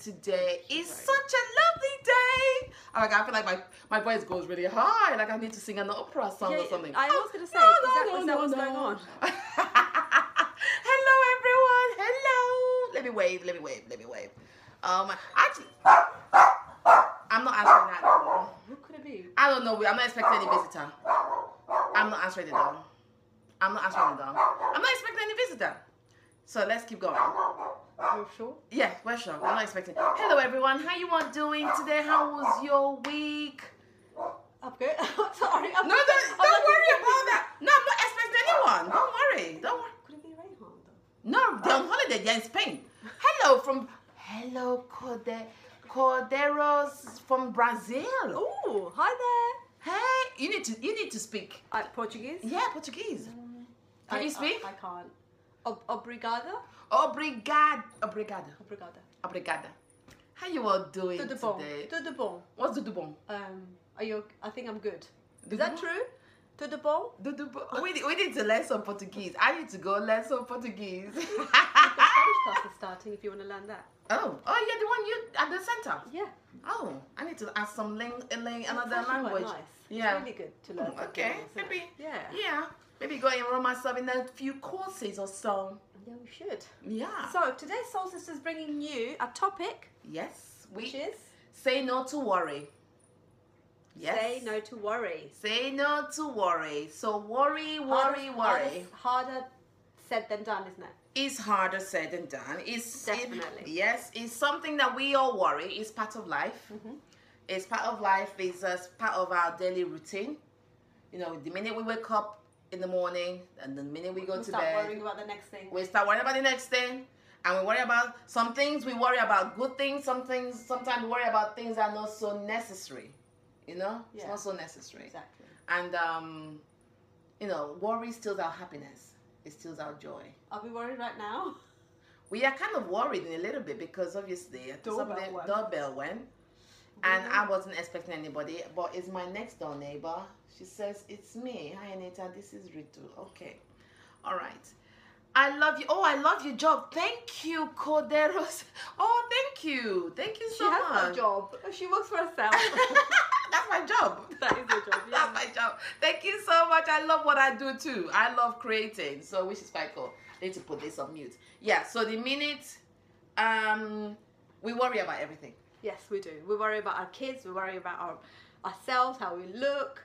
today is such a lovely day. Oh my god, I feel like my, my voice goes really high. Like I need to sing an opera song Yeah, or something. I was gonna say, no, no, that- no, no, what's no. going on? Hello everyone. Hello. Let me wave. Let me wave. Let me wave. Um, actually, I'm not answering that door. Who could it be? I don't know. I'm not expecting any visitor. I'm not answering the door. I'm not answering the door. I'm not expecting any visitor. So let's keep going. You're sure? Yeah, we're sure. I'm not expecting. Hello everyone. How you all doing today? How was your week? I'm good. Sorry. I'm No, don't, I'm don't worry about that. No, I'm not expecting anyone. Don't worry. Don't worry. Could it be Rayhan though? No, they're on holiday. They're in Spain. Hello from Hello Corde Corderos from Brazil. Oh, hi there. Hey, you need to you need to speak. Uh, Portuguese? Yeah, Portuguese. Can I, you speak? I, I can't. Ob- obrigada? Obrigado. Obrigado. Obrigada. Obrigada. How you all doing Tudo bom. today? Tudo bom. What's tudo bom? Um, are you? I think I'm good. Tudo Is that bom? true? Tudo bom? Tudo bom. We, need- we need to learn some Portuguese. I need to go learn some Portuguese. The Spanish class is starting. If you want to learn that. oh, oh, yeah, the one you at the center. Yeah. Oh, I need to add some ling, ling another language. Nice. Yeah. It's really good to learn. Oh, okay, else, isn't it? maybe. Yeah. Yeah, maybe go and enroll myself in a few courses or so. Yeah, we should. Yeah. So today's solstice is bringing you a topic, yes, which we is say no to worry. Yes. say no to worry. Say no to worry. So worry, worry, worry. Harder, harder said than done, isn't it? It's harder said than done. It's it- Definitely. yes, it's something that we all worry. It's part of life. Mm-hmm. It's part of life. It's uh, part of our daily routine. You know, the minute we wake up in the morning and the minute we go We to start bed, start worrying about the next thing. we start worrying about the next thing and we worry about some things we worry about good things some things sometimes we worry about things that are not so necessary you know it's not so necessary Exactly. and um you know worry steals our happiness it steals our joy Are we worried right now? we are kind of worried in a little bit because obviously Doorbell something went. doorbell went and I wasn't expecting anybody, but it's my next door neighbor. She says, It's me. Hi, Anita. This is Ritu. Okay. All right. I love you. Oh, I love your job. Thank you, Corderos. Oh, thank you. Thank you so She so has much. no job. She works for herself. That's my job. that is your job. That's my job. Thank you so much. I love what I do too. I love creating, so which is quite cool. I need to put this on mute. Yeah. So the minute, um, we worry about everything. Yes, we do. We worry about our kids. We worry about our ourselves, how we look,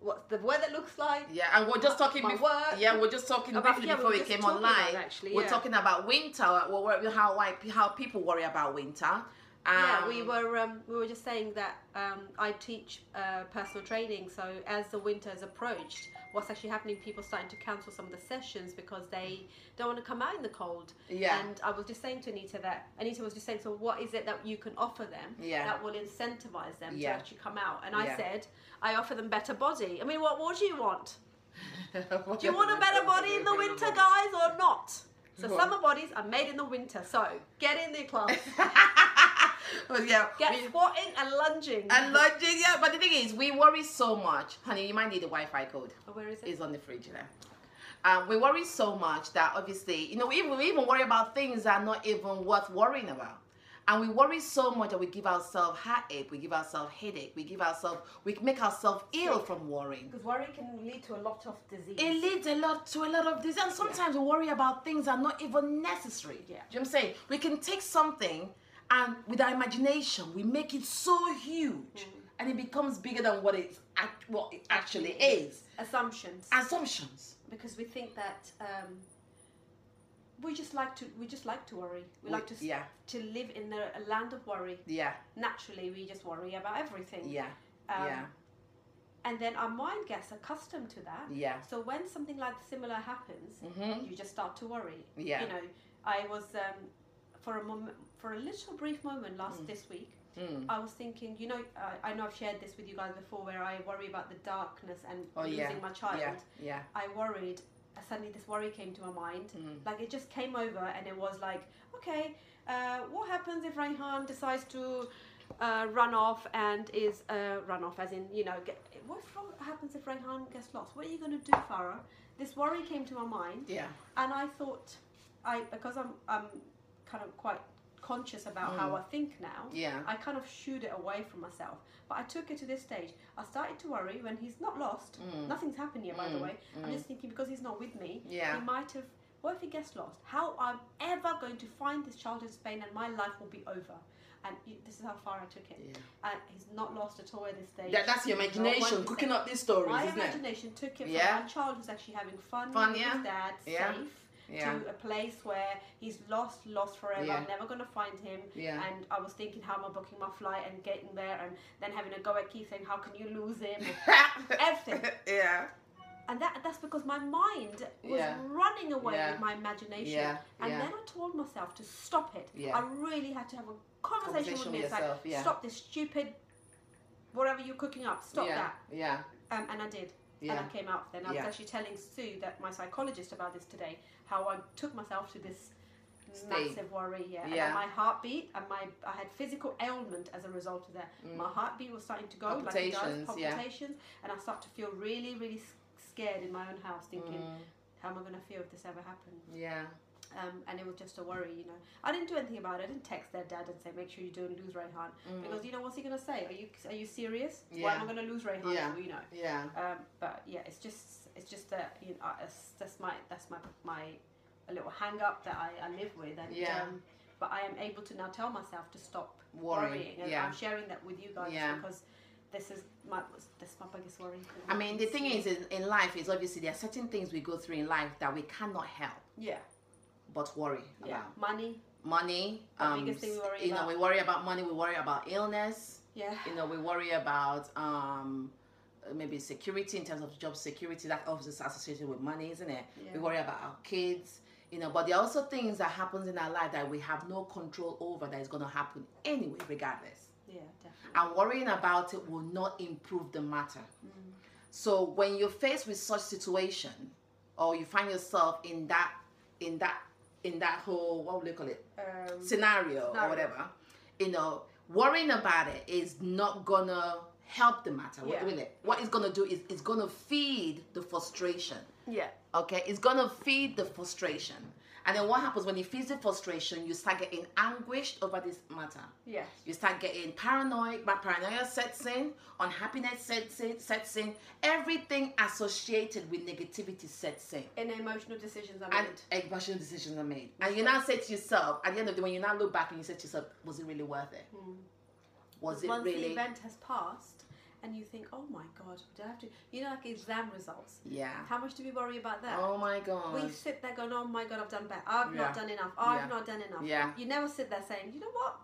what the weather looks like. Yeah, and we're just talking before. Yeah, we're just talking About- briefly yeah, before we came online. actually, we're talking about winter. We're- how how people worry about winter. Um, yeah, we were um, we were just saying that um, I teach uh, personal training. So as the winter has approached, what's actually happening? People starting to cancel some of the sessions because they don't want to come out in the cold. Yeah. And I was just saying to Anita that Anita was just saying, so what is it that you can offer them Yeah. that will incentivize them Yeah. to actually come out? And I Yeah. said, I offer them better body. I mean, what more do you want? Do you want a better body in the winter, guys, or not? So summer bodies are made in the winter. So get in the class, yeah. get we- squatting and lunging. and lodging, yeah. But the thing is, we worry so much, honey. You might need the Wi-Fi code. Oh, where is it? It's on the fridge there. Um, we worry so much that obviously, you know, we even, we even worry about things that are not even worth worrying about. And we worry so much that we give ourselves heartache, we give ourselves headache, we give ourselves, we make ourselves ill from worrying. Because worrying can lead to a lot of disease. It leads a lot to a lot of disease. and sometimes we worry about things that are not even necessary. Yeah. Do you know what I'm saying? We can take something and with our imagination, we make it so huge, and it becomes bigger than what it, act- what it actually is. Assumptions. Assumptions. because we think that um, we just like to we just like to worry. We, We- like to yeah. to live in a, a land of worry. Yeah, Naturally, we just worry about everything. yeah, Um, yeah, And then our mind gets accustomed to that. yeah. So when something like similar happens, Mm-hmm. you just start to worry. Yeah. You know, I was um, for a moment, for a little brief moment last this week. Mm. I was thinking, you know, uh, I know I've shared this with you guys before, where I worry about the darkness and Oh, losing yeah. my child. Yeah, yeah. I worried. uh, Suddenly, this worry came to my mind. Mm. Like it just came over, and it was like, okay, uh, what happens if Rayhan decides to uh, run off and is uh, run off, as in, you know, get, what if- happens if Rayhan gets lost? What are you going to do, Farah? This worry came to my mind, Yeah. and I thought, I because I'm I'm kind of quite conscious about how mm. I think now, Yeah. I kind of shooed it away from myself. But I took it to this stage. I started to worry when he's not lost. Mm. Nothing's happened yet, by the mm. way. I'm mm. just thinking because he's not with me, Yeah. he might have. What if he gets lost? How I'm ever going to find this child in Spain and my life will be over? And this is how far I took it. Yeah. And he's not lost at all at this stage. That, that's your imagination cooking up these stories, My isn't it? imagination took it Yeah. from a child who's actually having fun, Fun, with yeah. his dad, Yeah. safe, Yeah. to a place where he's lost, lost forever. Yeah. I'm never going to find him. Yeah. And I was thinking, how am I booking my flight and getting there, and then having a go at Keith saying, how can you lose him? Everything. yeah. And that that's because my mind was Yeah. running away with my imagination. Yeah, And then I told myself to stop it. Yeah. I really had to have a conversation, Conversation with. It's like, stop this stupid, whatever you're cooking up, stop that. Yeah. Um, and I did. Yeah. And I came out then. I was Yeah. actually telling Sue, that my psychologist, about this today, how I took myself to this State. massive worry. Yeah. Yeah. And my heartbeat and my I had physical ailment as a result of that. My heartbeat was starting to go like it does, Mm. Palpitations, yeah. and I start to feel really, really scared in my own house, thinking, Mm. how am I going to feel if this ever happens? Yeah. Um, and it was just a worry, you know. I didn't do anything about it. I didn't text their dad and say, make sure you don't lose Rayhan. Because, you know, what's he going to say? Are you are you serious? Why Mm. Yeah. am I going to lose Rayhan? Yeah. You know. Yeah. Um, but yeah, it's just it's just that you know that's my that's my my a little hang up that I, I live with and Yeah. um, but I am able to now tell myself to stop Worry, worrying and yeah. I'm sharing that with you guys Yeah. because this is my this is my biggest worry. I mean, the thing is, in, in life, is obviously there are certain things we go through in life that we cannot help yeah but worry yeah about. money Money. The biggest thing we worry you know, we worry about money. We worry about illness. yeah You know, we worry about um, maybe security in terms of job security. That obviously is associated with money, isn't it? Yeah. We worry about our kids. You know, but there are also things that happens in our life that we have no control over that is going to happen anyway, regardless. yeah definitely and worrying about it will not improve the matter. So when you're faced with such situation, or you find yourself in that, in that, in that whole what would you call it um, scenario, or whatever, you know, worrying about it is not gonna help the matter. Yeah. Will it? What it's gonna do is it's gonna feed the frustration. yeah Okay, it's gonna feed the frustration. And then what happens when it feeds the frustration? You start getting anguished over this matter. yes You start getting paranoid, but paranoia sets in, unhappiness sets in, sets in, everything associated with negativity sets in. and emotional decisions I And emotional decisions are made. And you now say to yourself, at the end of the day, when you now look back and you say to yourself, was it really worth it? Hmm. Was it really? once the event has passed and you think oh my god do I have to you know like exam results Yeah. how much do we worry about that Oh my god. We sit there going, oh my god, I've done better. I've Yeah. not done enough. I've Yeah. not done enough. Yeah. You never sit there saying, you know what?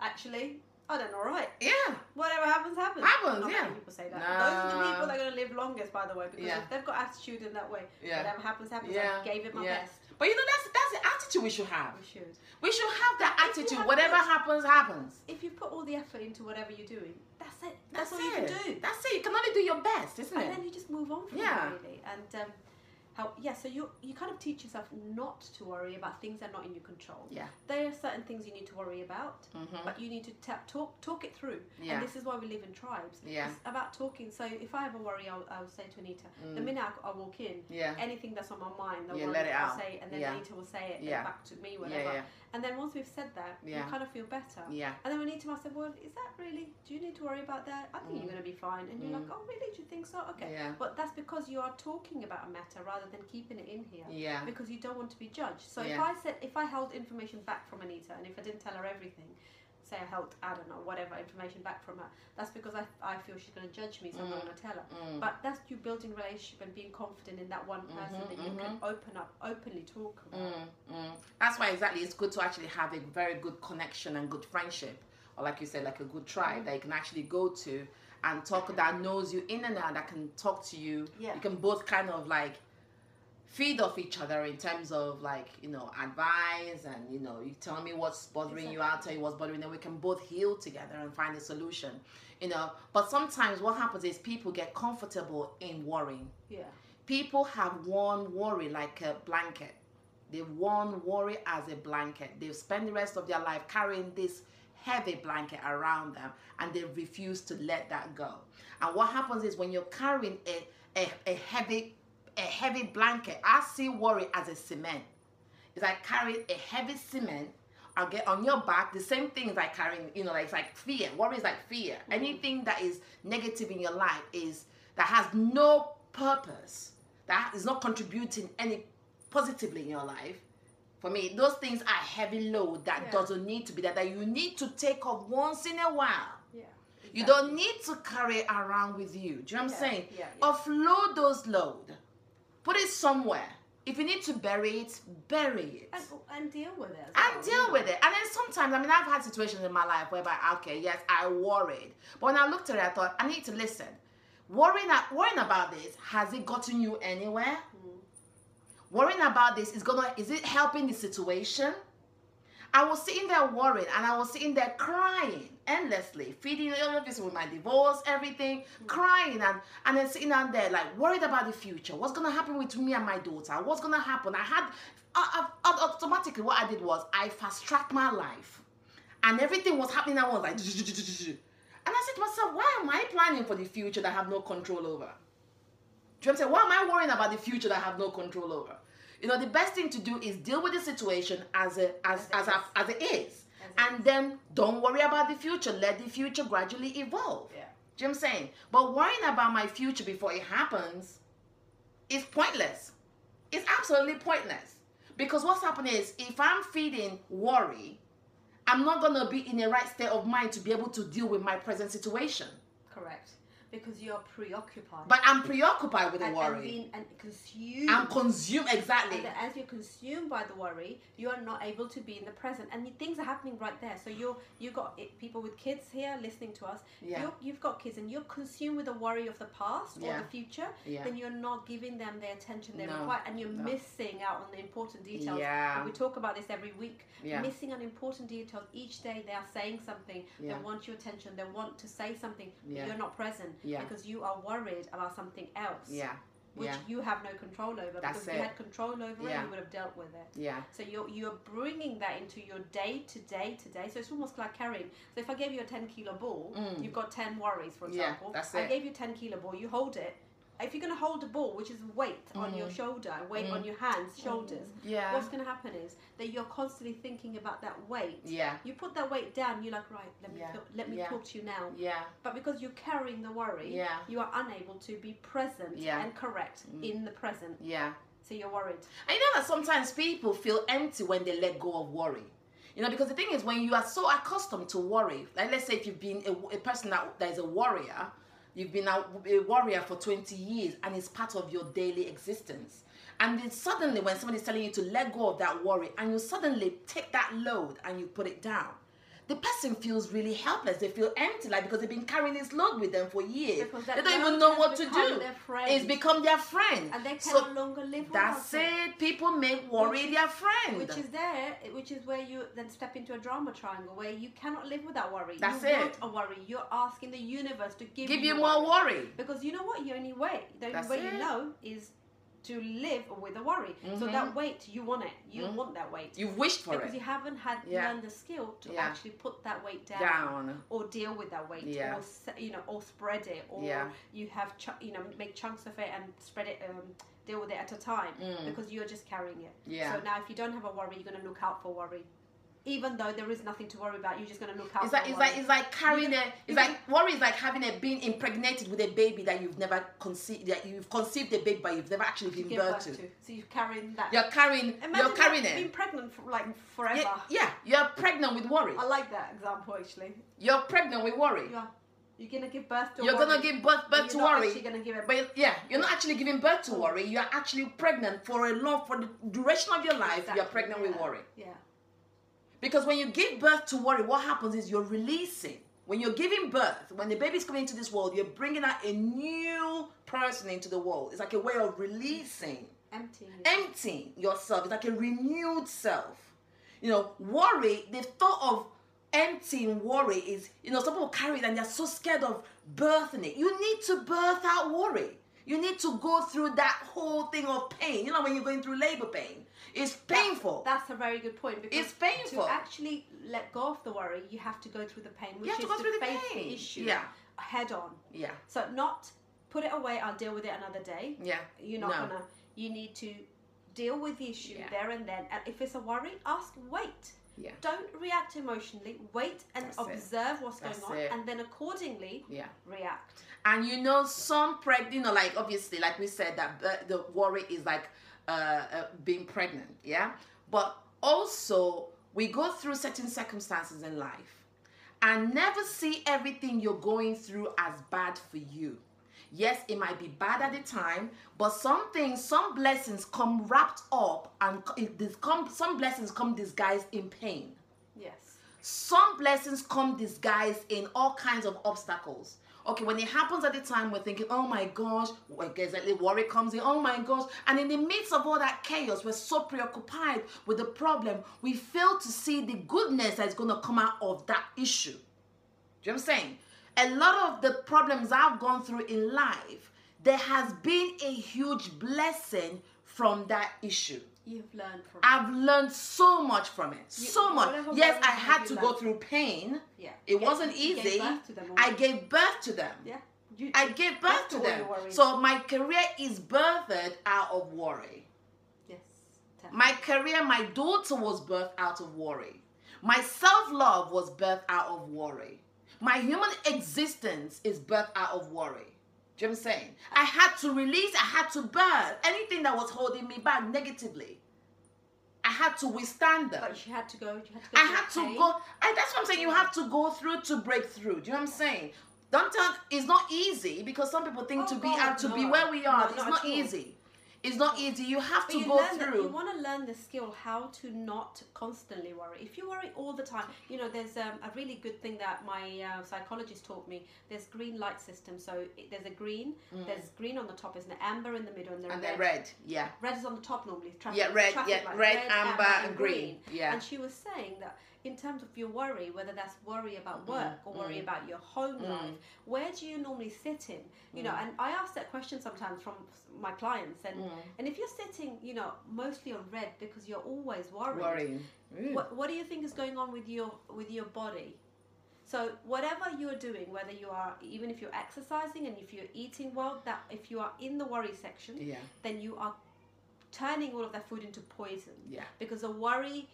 Actually, I done all right. Yeah. Whatever happens, happens. Happens, Not yeah. people say that. Those are the people that are going to live longest, by the way, because Yeah. if they've got attitude in that way, Yeah. whatever happens, happens. Yeah. I gave it my Yeah. best. But you know, that's that's the attitude we should have. We should. We should have that If attitude. have Whatever this- happens, happens. If you put all the effort into whatever you're doing, that's it. That's, all it. you can do. That's it. You can only do your best, isn't and it? And then you just move on from Yeah. it really and um, how yeah so you you kind of teach yourself not to worry about things that are not in your control Yeah. there are certain things you need to worry about Mhm. but you need to ta- talk talk it through Yeah. and this is why we live in tribes Yeah. it's about talking so if i have a worry i'll, I'll say to anita the Mm. minute I, I walk in Yeah. anything that's on my mind the Yeah, worry, let it i'll out. say it and then Yeah. anita will say it Yeah. back to me Yeah. whatever Yeah. and then once we've said that Yeah. you kind of feel better Yeah. and then when Anita said, "Well, is that really? Do you need to worry about that? I think you're Mm. going to be fine." And you're Mm. like, "Oh, really? Do you think so? Okay." Yeah. But that's because you are talking about a matter rather than keeping it in here. Yeah. Because you don't want to be judged. So if I said, if I held information back from Anita, and if I didn't tell her everything, say I held, I don't know, whatever information back from her, that's because I, I feel she's going to judge me, so I'm not Mm. going to tell her. Mm. But that's you building relationship and being confident in that one person Mhm, that you can open up, openly talk about. Mm, mm. That's why exactly it's good to actually have a very good connection and good friendship, or like you said, like a good tribe that you can actually go to and talk that knows you in and out, that can talk to you. Yeah. You can both kind of like feed off each other in terms of like you know advice and you know you tell me what's bothering you, I'll tell you what's bothering, and we can both heal together and find a solution. You know, but sometimes what happens is people get comfortable in worrying Yeah. people have worn worry like a blanket. They've worn worry as a blanket. They've spent the rest of their life carrying this heavy blanket around them and they refuse to let that go. And what happens is when you're carrying a, a, a heavy a heavy blanket, I see worry as a cement. It's like carrying a heavy cement I'll get on your back. The same thing is like carrying, you know, like it's like fear. Worry is like fear. Mm-hmm. Anything that is negative in your life is that has no purpose, that is not contributing any positively in your life. For me, those things are heavy load that Yeah. doesn't need to be there. That you need to take off once in a while. Yeah. You don't need to carry around with you. Do you know what I'm saying? yeah, yeah. Offload those load. Put it somewhere. If you need to bury it, bury it. And, and deal with it. as And well, deal with it. And then sometimes, I mean, I've had situations in my life whereby, okay, yes, I worried. But when I looked at it, I thought, I need to listen. Worrying, worrying about this, has it gotten you anywhere? Mm. Worrying about this is gonna, is it helping the situation? I was sitting there worried and I was sitting there crying endlessly, feeding obviously with my divorce, everything, mm. crying and and then sitting down there like worried about the future. What's gonna happen with me and my daughter? What's gonna happen? I had I, I, automatically what I did was I fast tracked my life, and everything was happening. I was like, and I said to myself, why am I planning for the future that I have no control over? Do you know what I'm saying? Why am I worrying about the future that I have no control over? You know, the best thing to do is deal with the situation as a, as As as, a, as it is, and then don't worry about the future. Let the future gradually evolve. Yeah. Do you know what I'm saying? But worrying about my future before it happens is pointless. It's absolutely pointless. Because what's happening is if I'm feeding worry, I'm not gonna be in the right state of mind to be able to deal with my present situation. Correct. Because you're preoccupied. But I'm preoccupied with the and, worry. and being and consumed. I'm consumed exactly. and as you're consumed by the worry, you are not able to be in the present, and things are happening right there. So you're you got it, people with kids here listening to us. Yeah. You're, you've got kids, and you're consumed with the worry of the past or the future. Yeah. Then you're not giving them the attention they No, require, and you're no. missing out on the important details. Yeah. And we talk about this every week. Yeah. Missing on important details each day. They are saying something. Yeah. They want your attention. They want to say something. But Yeah. you're not present Yeah. because you are worried about something else Yeah. which Yeah. you have no control over. That's because if it. you had control over Yeah. it, you would have dealt with it. Yeah. So you're you're bringing that into your day to day to day. So it's almost like carrying. So if I gave you a ten kilo ball, Mm. you've got ten worries, for example. Yeah, that's I gave you ten kilo ball. You hold it. If you're going to hold a ball, which is weight on your shoulder, weight on your hands, shoulders, Mm. Yeah. what's going to happen is that you're constantly thinking about that weight. Yeah. You put that weight down. You're like, right, let me Yeah. let me Yeah. talk to you now. Yeah. But because you're carrying the worry, Yeah. you are unable to be present Yeah. Mm. and correct in the present. Yeah. So you're worried. I know that sometimes people feel empty when they let go of worry. You know, because the thing is, when you are so accustomed to worry, like let's say if you've been a, a person that, that is a warrior, you've been a, warrior for 20 years and it's part of your daily existence. And then suddenly, when somebody's telling you to let go of that worry, and you suddenly take that load and you put it down, the person feels really helpless. They feel empty, like because they've been carrying this load with them for years. They don't even know what to do. It's become their friend. And they can So no longer live that's it. People make worry Which their friend. Which is there, which is where you then step into a drama triangle where you cannot live without worry. That's you it. want a worry. You're asking the universe to give, give you more worry. Because you know what? You only way the only That's way you know is to live with a worry. So Mhm. that weight, you want it. You Mhm. want that weight. You've wished for because it. Because you haven't had Yeah. learned the skill to Yeah. actually put that weight down, Down. or deal with that weight Yeah. or you know or spread it or Yeah. you have ch- you know make chunks of it and spread it um, deal with it at a time Mm. because you're just carrying it Yeah. so now if you don't have a worry you're going to look out for worry even though there is nothing to worry about you're just going to look out It's like it's worry. like it's like carrying a it's like worry is like having a being impregnated with a baby that you've never conceived that you've conceived a baby but you've never actually given birth birth to. to. so you're carrying that You're carrying Imagine you're carrying it. Being pregnant for like forever Yeah, yeah, you're pregnant with worry. I like that example actually You're pregnant with worry. you're, you're going to give birth to You're worry. gonna give birth, but birth you're to worry. actually going to give it But yeah, you're not actually giving birth to worry. You're actually pregnant for a long for the duration of your life. You're Exactly, pregnant with worry. yeah Because when you give birth to worry, what happens is you're releasing. When you're giving birth, when the baby's coming into this world, you're bringing out a new person into the world. It's like a way of releasing, empty emptying yourself. It's like a renewed self. You know, worry, the thought of emptying worry is, you know, some people carry it and they're so scared of birthing it. You need to birth out worry. You need to go through that whole thing of pain. You know, when you're going through labor pain, it's painful. That's a very good point because It's painful. to actually let go of the worry, you have to go through the pain, which have to is go to through the the issue Yeah. head on. yeah, So not put it away. I'll deal with it another day. yeah. You're not No. gonna. You need to deal with the issue Yeah. there and then. And if it's a worry, ask. Wait. Yeah. Don't react emotionally. Wait and That's it. observe what's That's going on, it. and then accordingly Yeah. react. And you know, some preg, you know, like obviously, like we said, that the, the worry is like uh, uh, being pregnant, yeah. But also, we go through certain circumstances in life, and never see everything you're going through as bad for you. Yes, it might be bad at the time, but some things, some blessings come wrapped up, and co- come, some blessings come disguised in pain Yes. some blessings come disguised in all kinds of obstacles. Okay, when it happens at the time, we're thinking, oh my gosh, exactly, worry comes in, oh my gosh. And in the midst of all that chaos, we're so preoccupied with the problem, we fail to see the goodness that's going to come out of that issue. Do you know what I'm saying? A lot of the problems I've gone through in life, there has been a huge blessing from that issue. You've learned from I've learned so much from it. You- so much. Yes, I had to go learned? through pain. yeah. It wasn't gave easy. them. I gave birth to them. yeah. You, I gave birth to them. So my career is birthed out of worry. yes. definitely. My career, my daughter was birthed out of worry. My self love was birthed out of worry. My human existence is birthed out of worry. Do you know what I'm saying? I had to release, I had to burn anything that was holding me back negatively. I had to withstand them. But you had to go. Had to go. I had to pain. go. And that's what I'm saying. You have to go through to break through. Do you know what I'm saying? Don't tell. It's not easy because some people think Oh, to be God, out to be where we are. No, it's not not easy. It's not easy. You have But to you go through. you want to learn the skill how to not constantly worry. If you worry all the time, you know, there's um, a really good thing that my uh, psychologist taught me. There's green light system. So it, there's a green, there's green on the top, there's an amber in the middle, and then Mm. and red. then red. Yeah. Red is on the top normally. Traffic, Yeah, red, traffic yeah, light. red, amber, and green. Yeah. And she was saying that in terms of your worry, whether that's worry about Mm-hmm. work or worry about your home life, where do you normally sit in? You Mm. know, and I ask that question sometimes from my clients, and Mm. and if you're sitting, you know, mostly on red because you're always worried, Worrying. Mm. what what do you think is going on with your with your body? So whatever you're doing, whether you are even if you're exercising and if you're eating well, that if you are in the worry section, Yeah. then you are turning all of that food into poison Yeah. because the worry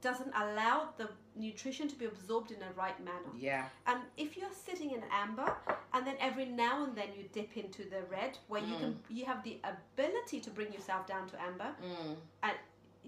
doesn't allow the nutrition to be absorbed in the right manner. Yeah. And if you're sitting in amber and then every now and then you dip into the red where you can you have the ability to bring yourself down to amber Mm. and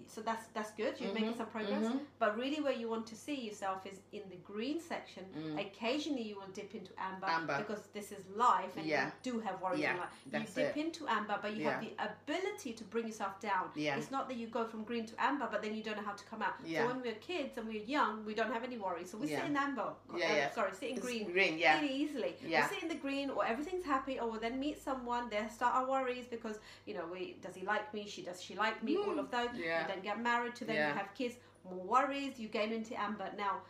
so that's that's good you're making some progress mhm. but really where you want to see yourself is in the green section occasionally you will dip into amber, Mm. Amber. because this is life and Yeah. you do have worries Yeah, in life you dip it. into amber but you have the ability to bring yourself down Yeah. it's not that you go from green to amber but then you don't know how to come out Yeah. so when we're kids and we're young we don't have any worries so we Yeah. sit in amber Yeah, uh, yeah. sorry sit in It's green green, yeah. really easily Yeah. we sit in the green or everything's happy or we'll then meet someone they start our worries because you know we does he like me she does she like me all of those Mm. Yeah. you then get married to them Yeah. you have kids more worries you get into amber now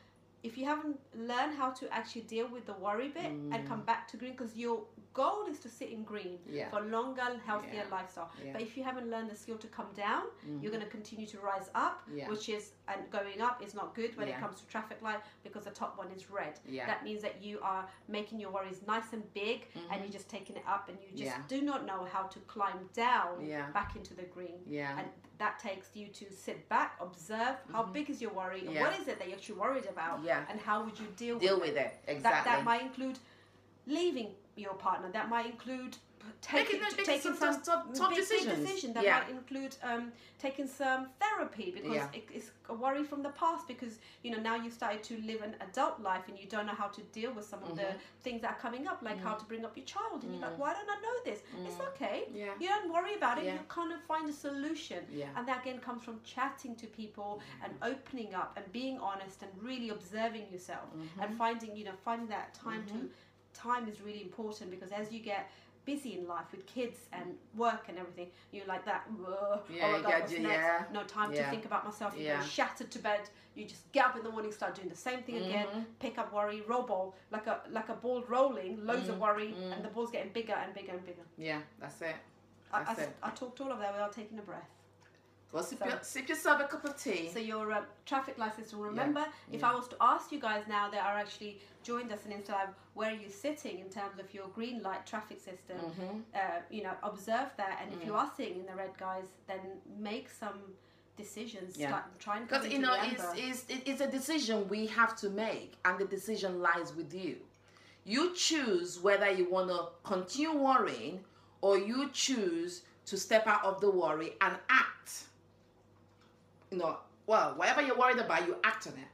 if you haven't learned how to actually deal with the worry bit and mm. come back to green because your goal is to sit in green Mm. Yeah. for longer healthier Yeah. lifestyle Yeah. but if you haven't learned the skill to come down you're going to continue to rise up which is and going up is not good when it comes to traffic light because the top one is red that means that you are making your worries nice and big and you're just taking it up and you just do not know how to climb down back into the green Yeah. and that takes you to sit back observe how big is your worry Mm-hmm. What is it that you're actually worried about Yeah. and how would you deal, Deal with with it. that, Exactly. that might include leaving your partner that might include taking, taking some some tough- tough big, big decisions. decision that Yeah. might include um, taking some therapy because Yeah. it, it's a worry from the past because you know now you've started to live an adult life and you don't know how to deal with some of the Mm-hmm. things that are coming up like how to bring up your child and you're like why don't I know this it's okay Mm. Yeah. you don't worry about it you kind of find a solution Yeah. and that again comes from chatting to people and opening up and being honest and really observing yourself Mm-hmm. and finding you know finding that time to time is really important because as you get busy in life with kids and work and everything you're like that "Whoa, Yeah, oh my god you- yeah. no time Yeah. to think about myself you Yeah. go shattered to bed you just get up in the morning start doing the same thing again Mm-hmm. pick up worry roll ball like a like a ball rolling loads Mm-hmm. of worry and the ball's getting bigger and bigger and bigger Yeah. That's it. I, I, it. I talked all of that without taking a breath Well, sip, So- your, sip yourself a cup of tea. So your uh, traffic light system. Remember, if I was to ask you guys now that are actually joined us in Insta Live, where are you sitting in terms of your green light traffic system? Mm-hmm. Uh, you know, observe that, and Mm. if you are sitting in the red, guys, then make some decisions. Yeah. Start trying Because you know, it's, it's it's a decision we have to make, and the decision lies with you. You choose whether you want to continue worrying, or you choose to step out of the worry and act. You know, well, whatever you're worried about, you act on it,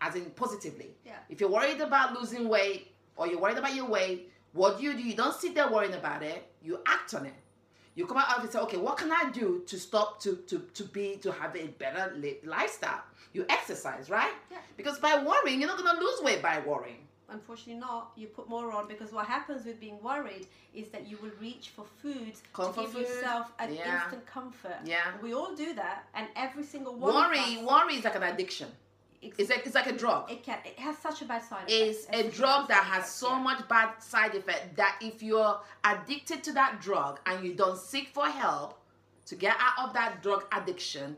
as in positively. Yeah. If you're worried about losing weight, or you're worried about your weight, what do you do? You don't sit there worrying about it. You act on it. You come out of it and say, okay, what can I do to stop to to to be to have a better li- lifestyle? You exercise, right? Yeah. Because by worrying, you're not gonna lose weight by worrying. Unfortunately, not. You put more on because what happens with being worried is that you will reach for foods Comfort to give food. yourself an Yeah. instant comfort. Yeah. We all do that, and every single one Worry, worry is like an addiction. It's like it's like a drug. it can. It has such a bad side effect. It's It a drug that has effect, so yeah. much bad side effect that if you're addicted to that drug and you don't seek for help to get out of that drug addiction,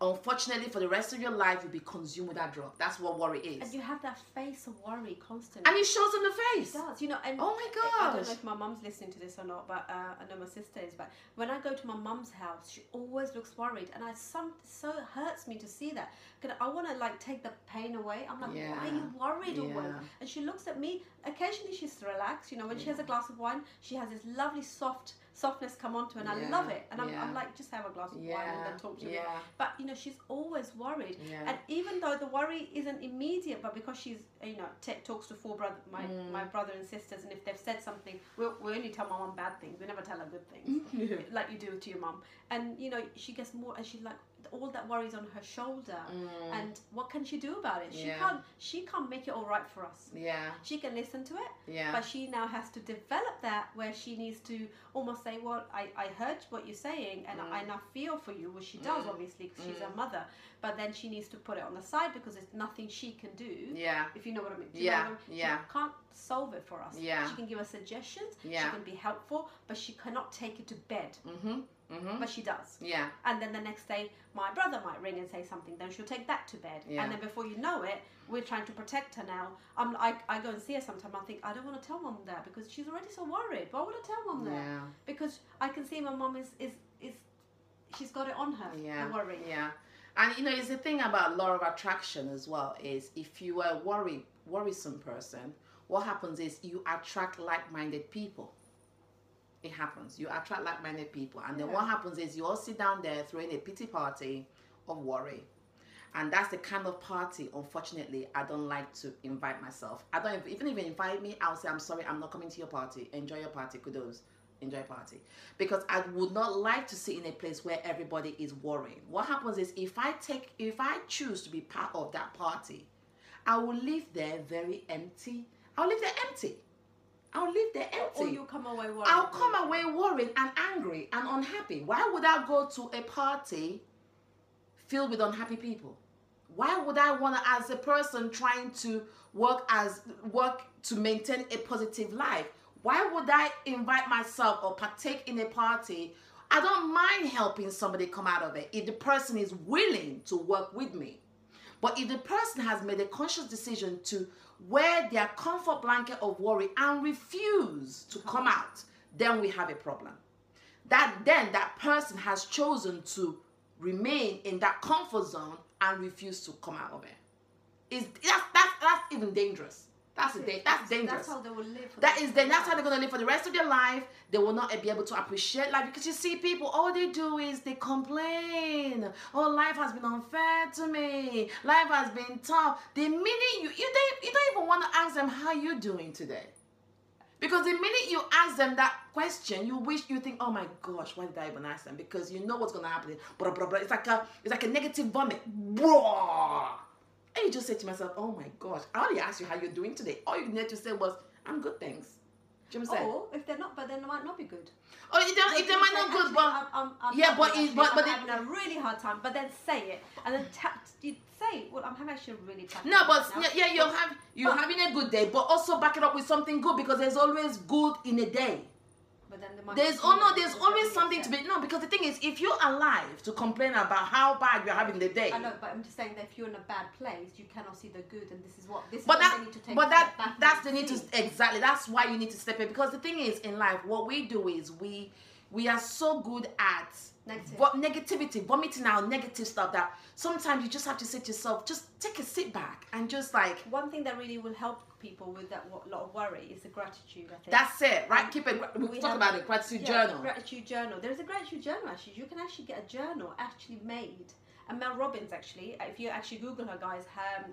unfortunately for the rest of your life you'll be consumed with that drug. That's what worry is. And you have that face of worry constantly. And it shows in the It face. does, you know, and Oh my god. I don't know if my mum's listening to this or not, but uh, I know my sister is. But when I go to my mum's house, she always looks worried, and I some so hurts me to see that because I want to like take the pain away. I'm like, why are you Yeah. worried always? And she looks at me. Occasionally, she's relaxed. You know, when she has a glass of wine, she has this lovely soft softness come onto, her, and I love it. And I'm, yeah. I'm like, just have a glass of wine and then talk to me. yeah, But you know, she's always worried. yeah. And even though the worry isn't immediate, but because she's you know t- talks to four brother my Mm. my brother and sisters, and if they've said something, we we only tell my mum bad things. We never tell her good things, like you do to your mom. And you know she gets more, and she's like all that worries on her shoulder. Mm, And what can she do about it? She Yeah. can't. She can't make it all right for us. yeah, She can listen to it, yeah. but she now has to develop that where she needs to almost say, Well, I, I heard what you're saying and I Mm. now feel for you, which she does Mm. obviously because she's a Mm. mother, but then she needs to put it on the side because it's nothing she can do. yeah, If you know what I mean. Do you know Yeah, I mean? yeah. She can't solve it for us. Yeah. She can give us suggestions, yeah she can be helpful, but she cannot take it to bed. mm-hmm, mm-hmm. But she does. Yeah, And then the next day, my brother might ring and say something. Then she'll take that to bed. Yeah. And then before you know it, we're trying to protect her now. I'm, I, I go and see her sometimes. I think I don't want to tell mum that because she's already so worried. Why would I tell mum that? yeah, Because I can see my mum is, is is she's got it on her. yeah, The worry. yeah. And you know, it's the thing about law of attraction as well is if you are a worry worrisome person, what happens is you attract like-minded people. It happens. You attract like-minded people, and then what happens is you all sit down there throwing a pity party of worry. And that's the kind of party, unfortunately, I don't like to invite myself. I don't even if you invite me, I'll say I'm sorry, I'm not coming to your party. Enjoy your party, kudos. Enjoy party. Because I would not like to sit in a place where everybody is worrying. What happens is if I take if I choose to be part of that party, I will leave there very empty. I'll leave there empty. I'll leave there empty. Or you come away worried. I'll come away worried and angry and unhappy. Why would I go to a party filled with unhappy people? Why would I want to, as a person trying to work as work to maintain a positive life? Why would I invite myself or partake in a party? I don't mind helping somebody come out of it if the person is willing to work with me. But if the person has made a conscious decision to wear their comfort blanket of worry and refuse to come out, then we have a problem. That then that person has chosen to remain in that comfort zone and refuse to come out of it. Is that's that's that's even dangerous. That's a da- that's dangerous. That's how they will live. That is then that's how they're gonna live for the rest of their life. They will not be able to appreciate life because you see people, all they do is they complain. Oh, life has been unfair to me. Life has been tough. The minute you you don't you don't even want to ask them how you doing today. Because the minute you ask them that question, you wish you think, oh my gosh, why did I even ask them? Because you know what's gonna happen. Blah, blah, blah. It's like a it's like a negative vomit. Blah. And you just say to myself, oh my gosh, I only asked you how you're doing today. All you needed to say was, I'm good, thanks. Do you know what I'm saying? Or if they're not, but then they might not be good. Oh, if they, if they might not be good, but I'm, I'm, I'm Yeah, but actually. but- I'm but having a really hard time. But then say it, and then ta- you say, "Well, I'm having actually a really tough." no, but right yeah, yeah, you're having you're But- having a good day, but also back it up with something good because there's always good in a day. But then might There's oh no, there's always something to be no because the thing is, if you're alive to complain about how bad you're having the day, I know, but I'm just saying that if you're in a bad place, you cannot see the good, and this is what this. but is what that they need to take but that that's the need to exactly that's why you need to step in because the thing is in life what we do is we we are so good at Negative. vo- negativity, vomiting out negative stuff that sometimes you just have to say to yourself, just take a sit back and just like, One thing that really will help people with that wa- lot of worry is the gratitude. I think that's it, right? Keep it. We'll we talk about it. Gratitude Yeah, journal. Gratitude journal. There's a gratitude journal actually. You can actually get a journal actually made. And Mel Robbins actually, if you actually Google her, guys, her,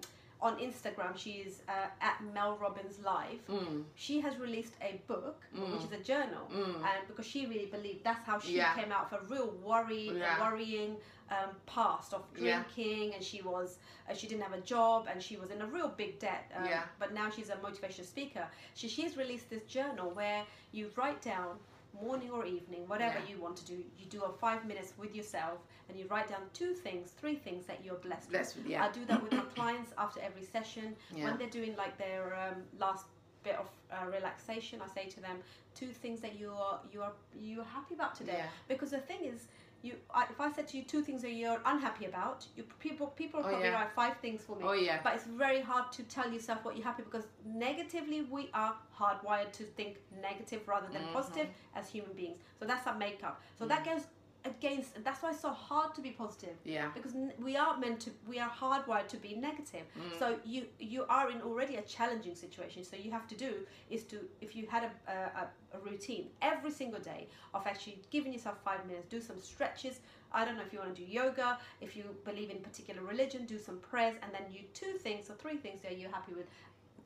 on Instagram, she is uh, at Mel Robbins Live. Mm, She has released a book, Mm. which is a journal, mm. and because she really believed that's how she Yeah. came out of a real worry, Yeah. worrying um, past of Yeah. drinking, and she was uh, she didn't have a job, and she was in a real big debt. Um, Yeah. But now she's a motivational speaker. She she's released this journal where you write down morning or evening, whatever Yeah. you want to do. You do a five minutes with yourself, and you write down two things, three things that you're blessed. Blessed with, yeah. I do that with my clients after every session Yeah. when they're doing like their um, last bit of uh, relaxation. I say to them two things that you are you are you are happy about today. Yeah. Because the thing is, you I, if I said to you two things that you're unhappy about, you people people Oh, probably yeah. write five things for me. Oh yeah. But it's very hard to tell yourself what you're happy because negatively we are hardwired to think negative rather than Mhm. positive as human beings. So that's our makeup. So Mm. that goes against, and that's why it's so hard to be positive Yeah. because we are meant to we are hardwired to be negative Mm. so you you are in already a challenging situation so you have to do is to if you had a, a, a routine every single day of actually giving yourself five minutes do some stretches i don't know if you want to do yoga if you believe in particular religion do some prayers and then you two things or three things that you're happy with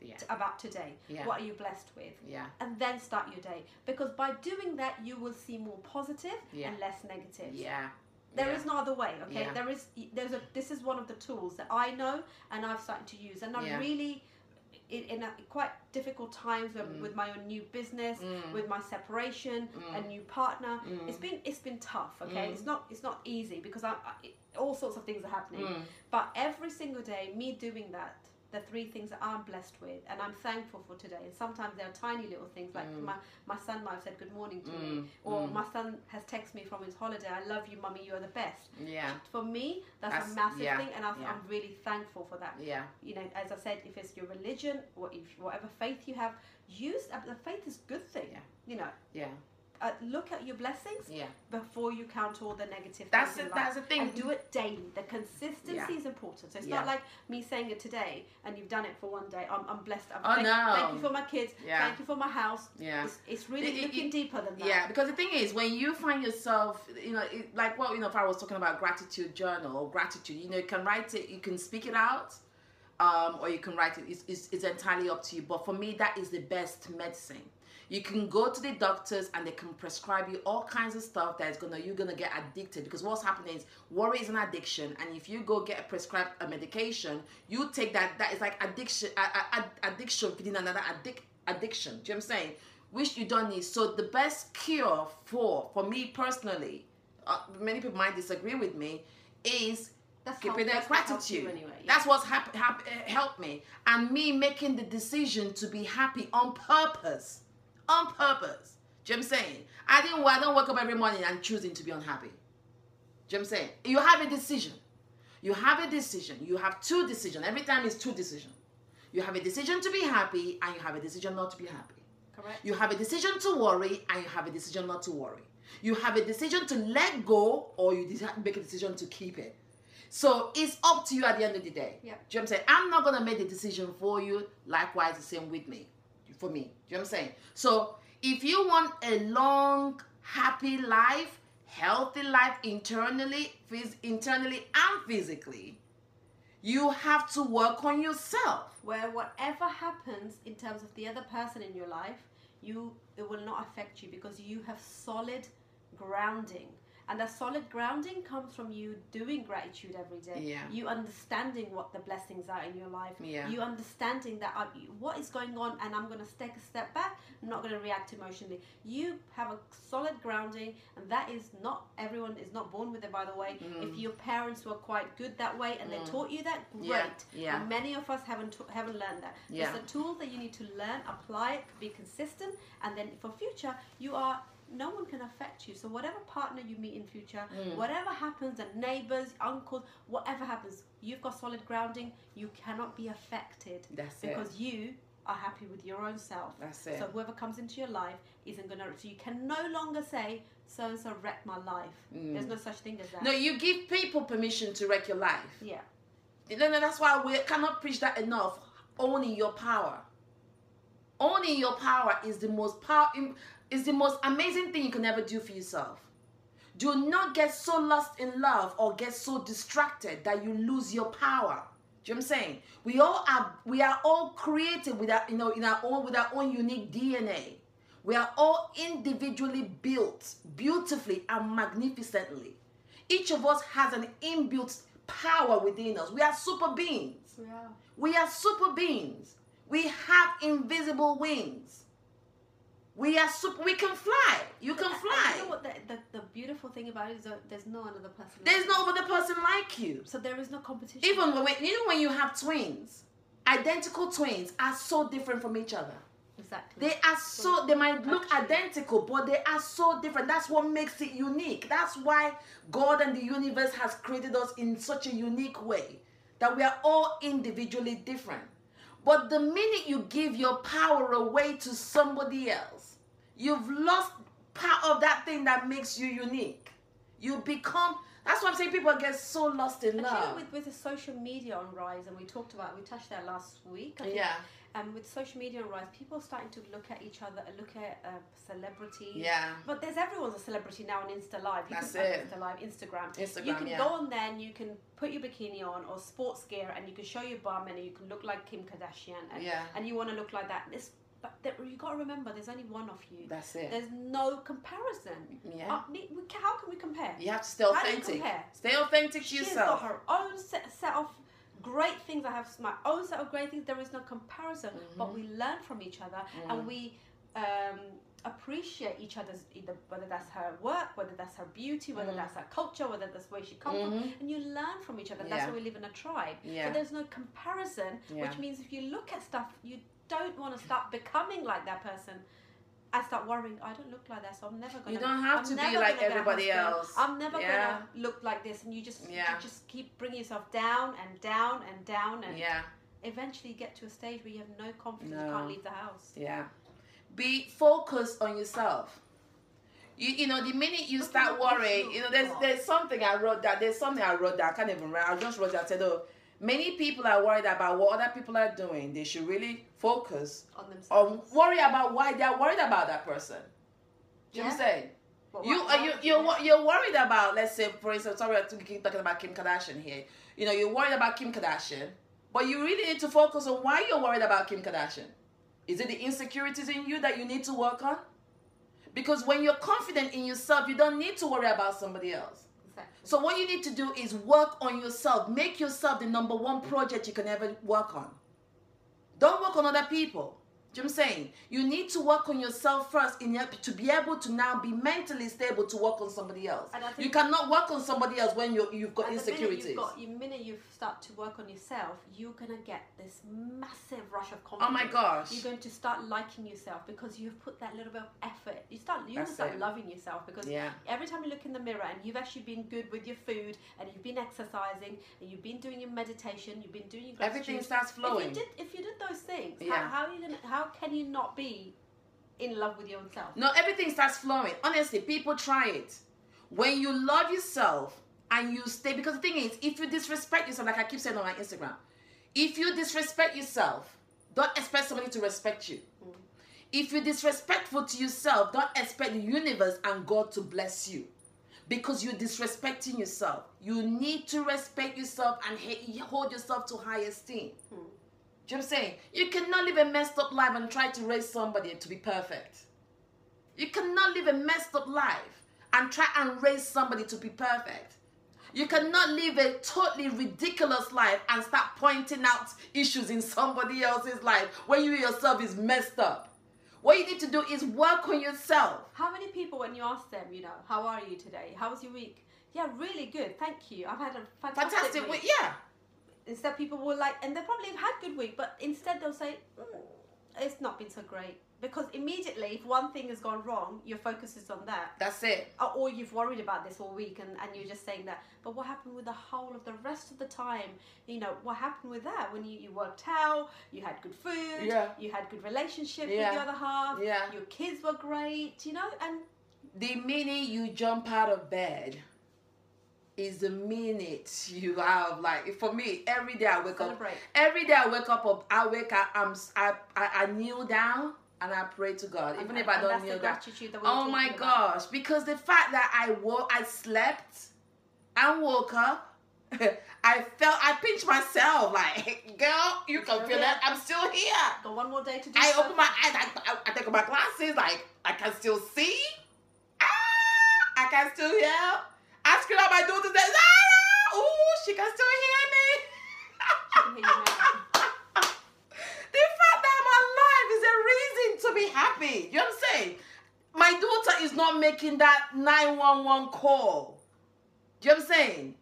Yeah. t- about today Yeah. what are you blessed with Yeah. and then start your day because by doing that you will see more positive Yeah. and less negative Yeah. there yeah. is no other way, okay? There is there's a this is one of the tools that I know and I've started to use, and I'm really in, in a, quite difficult times with, Mm. with my own new business, Mm. with my separation, Mm. a new partner. Mm. It's been it's been tough, okay? Mm. It's not it's not easy because I, I all sorts of things are happening. Mm. But every single day, me doing that. The three things that I'm blessed with, and I'm thankful for today. And sometimes there are tiny little things, like Mm. my, my son might have said good morning to me, Mm. or Mm. my son has texted me from his holiday. I love you, mummy. You're the best Yeah. for me that's, That's- a massive yeah, thing and I, yeah. i'm really thankful for that Yeah. you know as i said if it's your religion or if whatever faith you have use uh, the faith is good thing Yeah. you know Yeah. Uh, look at your blessings Yeah. before you count all the negative That's things life. That's the thing. and do it daily the consistency Yeah. is important so it's Yeah. not like me saying it today and you've done it for one day i'm, I'm blessed I'm, Oh, thank, no. thank you for my kids Yeah. thank you for my house Yeah. it's, it's really It- it- looking it- deeper than that Yeah, because the thing is, when you find yourself, you know, it, like what you know, if I was talking about gratitude journal or gratitude, you know, you can write it, you can speak it out, um, or you can write it. It's, it's, it's entirely up to you. But for me, that is the best medicine. You can go to the doctors and they can prescribe you all kinds of stuff that's gonna you're gonna get addicted because what's happening is worry is an addiction and if you go get prescribed a medication you take that that is like addiction a, a, addiction feeding another addic, addiction do you know what I'm saying which you don't need so the best cure for for me personally uh, many people might disagree with me is that's keeping that that's what helps you gratitude. anyway yeah. That's what's hap- hap- helped me. And me making the decision to be happy on purpose. On purpose. Do you know what I'm saying? I didn't I don't wake up every morning and choosing to be unhappy. Do you know what I'm saying? You have a decision. You have a decision. You have two decisions. Every time it's two decisions. You have a decision to be happy and you have a decision not to be happy. correct You have a decision to worry and you have a decision not to worry. You have a decision to let go or you make a decision to keep it. So it's up to you at the end of the day. Yep. Do you know what I'm saying? I'm not gonna make the decision for you. Likewise, the same with me. For me. Do you know what I'm saying? So if you want a long, happy life, healthy life internally, phys- internally and physically, you have to work on yourself. where whatever happens in terms of the other person in your life, you it will not affect you because you have solid grounding. And that solid grounding comes from you doing gratitude every day. Yeah. You understanding what the blessings are in your life. Yeah. You understanding that uh, what is going on, and I'm going to take a step back. I'm not going to react emotionally. You have a solid grounding, and that is not everyone is not born with it. By the way, if your parents were quite good that way and they taught you that, great. Mm. Yeah, yeah. And many of us haven't haven't learned that. Yeah. It's a tool that you need to learn, apply it, be consistent, and then for future you are. No one can affect you. So whatever partner you meet in future, Mm. whatever happens, and neighbors, uncles, whatever happens, you've got solid grounding. You cannot be affected That's it. because you are happy with your own self. That's it. So whoever comes into your life isn't gonna. So you can no longer say so and so wrecked my life. There's no such thing as that. Mm. no, you give people permission to wreck your life. Yeah. No, no, that's why we cannot preach that enough. Owning your power. Owning your power is the most power is the most amazing thing you can ever do for yourself. Do not get so lost in love or get so distracted that you lose your power. Do you know what I'm saying? We all are we are all created with our, you know, in our own with our own unique DNA. We are all individually built beautifully and magnificently. Each of us has an inbuilt power within us. We are super beings. We are. We are super beings. We have invisible wings. We are super. We can fly. You can fly. You know what? The, the, the beautiful thing about it is that there's no another person. There's you. no other person like you. So there is no competition. Even when you know when you have twins, identical twins are so different from each other. exactly. They are so they might look Actually. identical, but they are so different. That's what makes it unique. That's why God and the universe has created us in such a unique way that we are all individually different. But the minute you give your power away to somebody else, you've lost part of that thing that makes you unique. You become that's why I'm saying people get so lost in But you know, love. with, with the social media on rise, and we talked about, we touched that last week. I think, Yeah. And with social media on rise, people are starting to look at each other, look at uh, celebrities. Yeah. But there's everyone's a celebrity now on Insta Live. You That's can, it. Insta Live, Instagram. Instagram, You can yeah. go on there and you can put your bikini on or sports gear, and you can show your bum, and you can look like Kim Kardashian, and, Yeah. and you want to look like that. This, but there, you got to remember, there's only one of you. That's it. There's no comparison. Yeah. Uh, we, how can we compare? You have to stay How do you authentic. compare? Stay authentic to She's yourself. got her own set, set of great things. I have my own set of great things. There is no comparison, but Mm-hmm. we learn from each other and we um, appreciate each other's either whether that's her work, whether that's her beauty, whether Mm. that's her culture, whether that's where she comes from, and you learn from each other. That's Mm-hmm. Why we live in a tribe. Yeah. But there's no comparison, Yeah. which means if you look at stuff, you don't want to start becoming like that person. I start worrying. I don't look like that, so I'm never gonna. You don't have I'm to be like gonna get a everybody else. I'm never Yeah. gonna look like this, and you just Yeah. you just keep bringing yourself down and down and down, and Yeah. eventually you get to a stage where you have no confidence. You can't leave the house. Yeah. Be focused on yourself. You, you know, the minute you Look start at what you worrying, you know, there's there's something I wrote that there's something I wrote that I can't even write. I just wrote that I said, oh, many people are worried about what other people are doing. They should really focus On themselves. worry about why they're worried about that person. Do you know Yeah. saying? You are uh, you you're, you're worried about let's say for instance sorry to keep talking about Kim Kardashian here. You know you're worried about Kim Kardashian, but you really need to focus on why you're worried about Kim Kardashian. Is it the insecurities in you that you need to work on? Because when you're confident in yourself, you don't need to worry about somebody else. So what you need to do is work on yourself. Make yourself the number one project you can ever work on. Don't work on other people. Do you know what I'm saying? You need to work on yourself first in your, to be able to now be mentally stable to work on somebody else. And I think- You cannot work on somebody else when you you've got And the minute you've got, the minute you start to work on yourself, you're gonna get this massive rush of confidence. oh my gosh. You're going to start liking yourself because you've put that little bit of effort. You start, you That's start it. loving yourself because Yeah. every time you look in the mirror and you've actually been good with your food and you've been exercising and you've been doing your meditation, you've been doing your Everything starts flowing. If you did, if you did those things, Yeah. how, how are you gonna? How can you not be in love with your own self? No, everything starts flowing. Honestly, people try it. When you love yourself and you stay, because the thing is, if you disrespect yourself, like I keep saying on my Instagram, if you disrespect yourself, don't expect somebody to respect you. Mm. If you're disrespectful to yourself, don't expect the universe and God to bless you. Because you're disrespecting yourself. You need to respect yourself and hold yourself to high esteem. Hmm. Do you know what I'm saying? You cannot live a messed up life and try to raise somebody to be perfect. You cannot live a messed up life and try and raise somebody to be perfect. You cannot live a totally ridiculous life and start pointing out issues in somebody else's life when you yourself is messed up. What you need to do is work on yourself. How many people, when you ask them, you know, how are you today? How was your week? Yeah, really good. Thank you. I've had a fantastic, Fantastic. week. week. Yeah. Instead, people will like, and they probably have had good week, but instead they'll say, mm, it's not been so great because immediately, if one thing has gone wrong, your focus is on that. That's it. Or- Or you've worried about this all week and, and you're just saying that. But what happened with the whole of the rest of the time? You know, what happened with that? When you, you worked out, you had good food, Yeah. you had good relationship Yeah. with the other half, Yeah. your kids were great, you know, and The minute you jump out of bed is the minute you have like for me every day I wake Celebrate. up every day I wake up up I wake up I'm I, I, I kneel down and I pray to God even and- if I don't kneel down oh my about. gosh because the fact that I woke I slept and woke up I felt I pinched myself like girl you can feel here. that I'm still here Got one more day to do I so. open my eyes. I, I, I take off my glasses. Like I can still see. Ah, I can still hear. Scream out my daughter's name. Zara! Ooh, she can still hear me. Hear the fact that I'm alive is a reason to be happy. You know what I'm saying? My daughter is not making that 911 call. Do you know what I'm saying?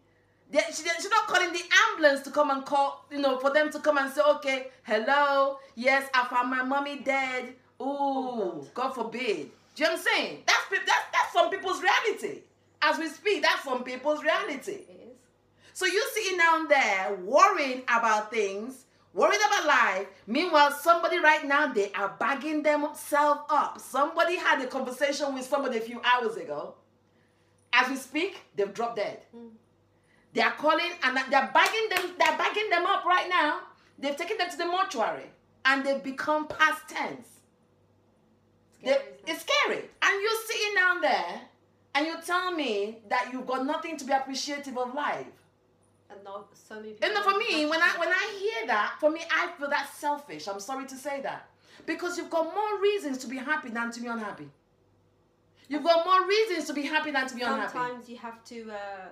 She, she's not calling the ambulance to come and call, you know, for them to come and say, okay, hello, yes, I found my mommy dead. Ooh, Oh, God forbid. Do you know what I'm saying? That's, that's, that's some people's reality. As we speak, that's some people's reality. So you sitting down there worrying about things, worried about life. Meanwhile, somebody right now they are bagging themselves up. Somebody had a conversation with somebody a few hours ago. As we speak, they've dropped dead. Mm. They are calling and they're bagging them. They're bagging them up right now. They've taken them to the mortuary and they've become past tense. They- Scary, it? it's scary. And you're sitting down there and you tell me that you've got nothing to be appreciative of life. And not so many people. And for me, when I when. I hear that, for me, I feel that's selfish. I'm sorry to say that. Because you've got more reasons to be happy than to be unhappy. You've got more reasons to be happy than to be unhappy. Sometimes you have to. Uh,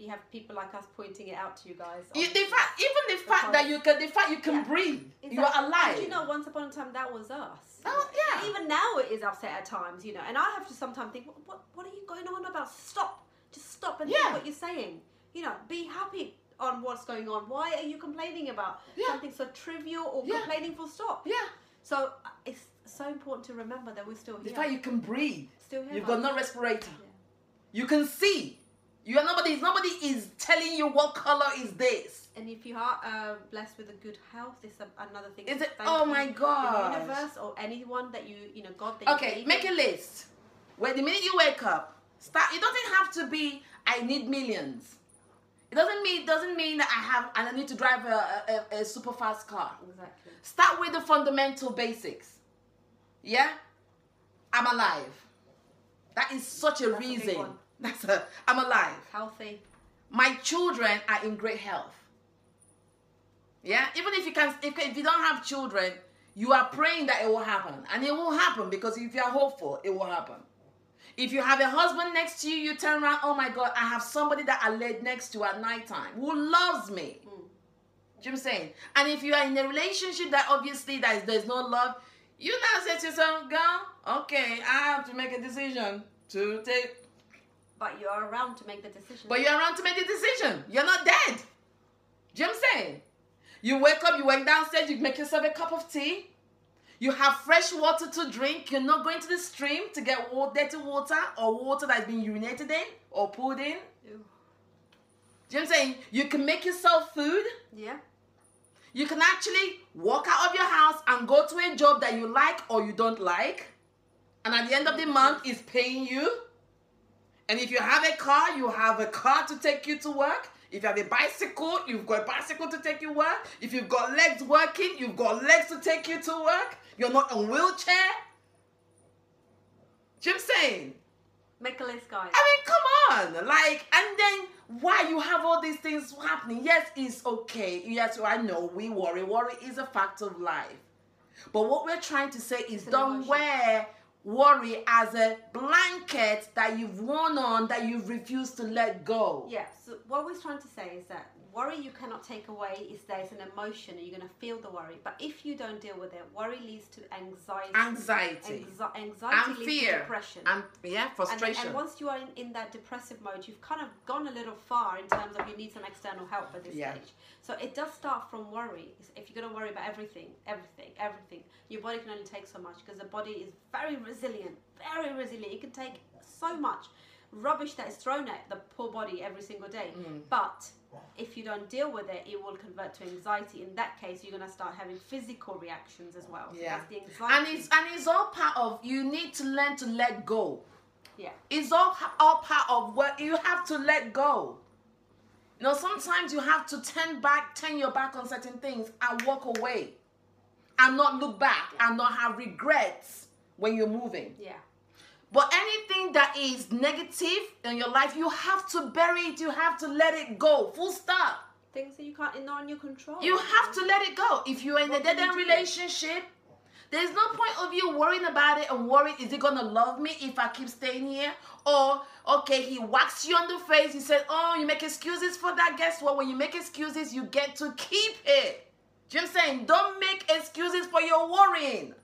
you have people like us pointing it out to you guys. You, the fact, even the fact that you can, the fact you can Yeah. breathe, Is you are alive. And you know, once upon a time, that was us. Oh, yeah. Even now, it is upset at times, you know. And I have to sometimes think, what, what, what are you going on about? Stop. Just stop and Yeah. think what you're saying. You know, be happy on what's going on. Why are you complaining about Yeah. something so trivial or Yeah. complaining full stop? yeah, So uh, it's so important to remember that we're still the fact you can breathe. still here. You've got no respirator. You can see. You are nobody. Nobody is telling you what color is this. And if you are uh, blessed with a good health, it's a, another thing. Is it? Oh my The god. universe or anyone that you, you know, God that Okay, make a list. Where the minute you wake up, start. It doesn't have to be. I need millions. It doesn't mean. It doesn't mean that I have and I need to drive a, a, a super fast car. Exactly. Start with the fundamental basics. Yeah, I'm alive. That is such a That's a reason. one. That's a. I'm alive. Healthy. My children are in great health. Yeah, even if you can, if, if you don't have children, you are praying that it will happen, and it will happen because if you are hopeful, it will happen. If you have a husband next to you, you turn around, oh my God, I have somebody that I laid next to at nighttime who loves me. Mm. Do you know what I'm saying? And if you are in a relationship that obviously that is, there's no love, you now say to yourself, girl, okay, I have to make a decision to take But you are around to make the decision. but you're around to make the decision. You're not dead. Do you know what I'm saying? You wake up, you went downstairs, you make yourself a cup of tea. You have fresh water to drink. You're not going to the stream to get dirty water or water that's been urinated in or pulled in. Ew. Do you know what I'm saying? You can make yourself food. Yeah. You can actually walk out of your house and go to a job that you like or you don't like. And at the end of the month, it's paying you. And if you have a car, you have a car to take you to work. If you have a bicycle, you've got a bicycle to take you to work. If you've got legs working, you've got legs to take you to work. You're not in wheelchair. Do you know what I'm saying? Make a list, guys. I mean, come on. Like, and then why you have all these things happening? Yes, it's okay. Yes, I know we worry. Worry is a fact of life. But what we're trying to say is don't wear worry as a blanket that you've worn on that you've refused to let go. Yeah. So what we're trying to say is that worry you cannot take away is there's an emotion and you're going to feel the worry. But if you don't deal with it, worry leads to anxiety. Anxiety. Anxi- anxiety And leads fear. to depression. And yeah, And, frustration. and once you are in, in that depressive mode, you've kind of gone a little far in terms of you need some external help at this Yeah. stage. So it does start from worry. If you're going to worry about everything, everything, everything, your body can only take so much because the body is very resilient, very resilient. It can take so much rubbish that is thrown at the poor body every single day. Mm. But if you don't deal with it, it will convert to anxiety. In that case, you're going to start having physical reactions as well. So Yeah. that's the and it's and it's all part of you need to learn to let go. yeah. It's all all part of what you have to let go. You know, sometimes you have to turn back, turn your back on certain things and walk away. And not look back and not have regrets when you're moving. Yeah. But anything that is negative in your life, you have to bury it, you have to let it go. Full stop. Things that you can't, not in your control. You have to let it go. If you're in a dead end relationship, there's no point of you worrying about it and worrying, is he gonna love me if I keep staying here? Or okay, he whacks you on the face, he said, Oh, you make excuses for that. Guess what? When you make excuses, you get to keep it. Do you know what I'm saying? Don't make excuses for your worrying.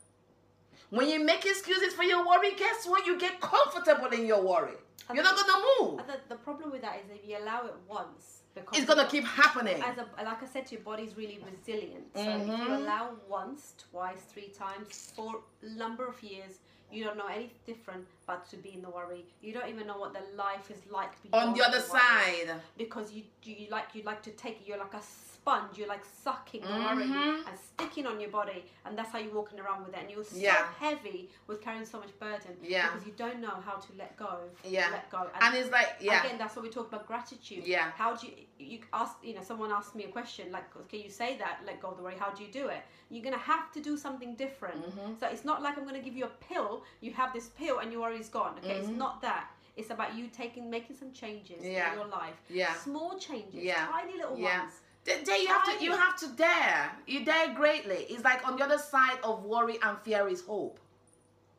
When you make excuses for your worry, guess what? You get comfortable in your worry. And You're not gonna move. And the, the problem with that is if you allow it once, because It's gonna keep happening. As a, like I said, your body's really resilient. So if you Mhm. allow once, twice, three times for a number of years, you don't know any different but to be in the worry. You don't even know what the life is like On the other worry. side. because you you like you like to take you're like a sponge you're like sucking the worry Mhm. and sticking on your body and that's how you're walking around with it and you're so Yeah. heavy with carrying so much burden Yeah. because you don't know how to let go Yeah. let go And it's like, yeah. again that's what we talk about gratitude Yeah. how do you you ask you know someone asked me a question like can you say that let go of the worry how do you do it you're gonna have to do something different Mhm. so it's not like i'm gonna give you a pill you have this pill and your worry is gone okay it's Mhm. not that it's about you taking making some changes Yeah. in your life Yeah. small changes Yeah. tiny little Yeah. ones There you have to you have to dare. You dare greatly. It's like on the other side of worry and fear is hope.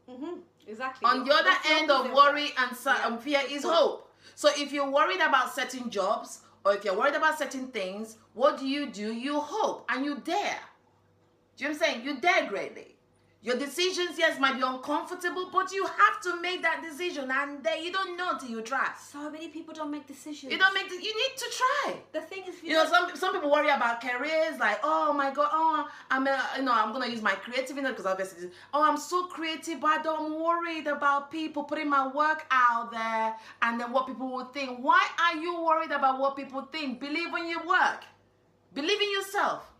mm-hmm. exactly On the other That's end of worry and, Yeah. and fear is hope. So if you're worried about certain jobs or if you're worried about certain things, what do you do? You hope and you dare. Do you know what I'm saying? You dare greatly. Your decisions, yes, might be uncomfortable, but you have to make that decision, and then you don't know until you try. so many people don't make decisions You don't make. The, you need to try. the thing is if You know, some some people worry about careers, like, oh my god, oh, I'm, a, you know, I'm gonna use my creativity because obviously, oh, I'm so creative, but I'm worried about people putting my work out there and then what people will think. Why are you worried about what people think? Believe in your work, believe in yourself.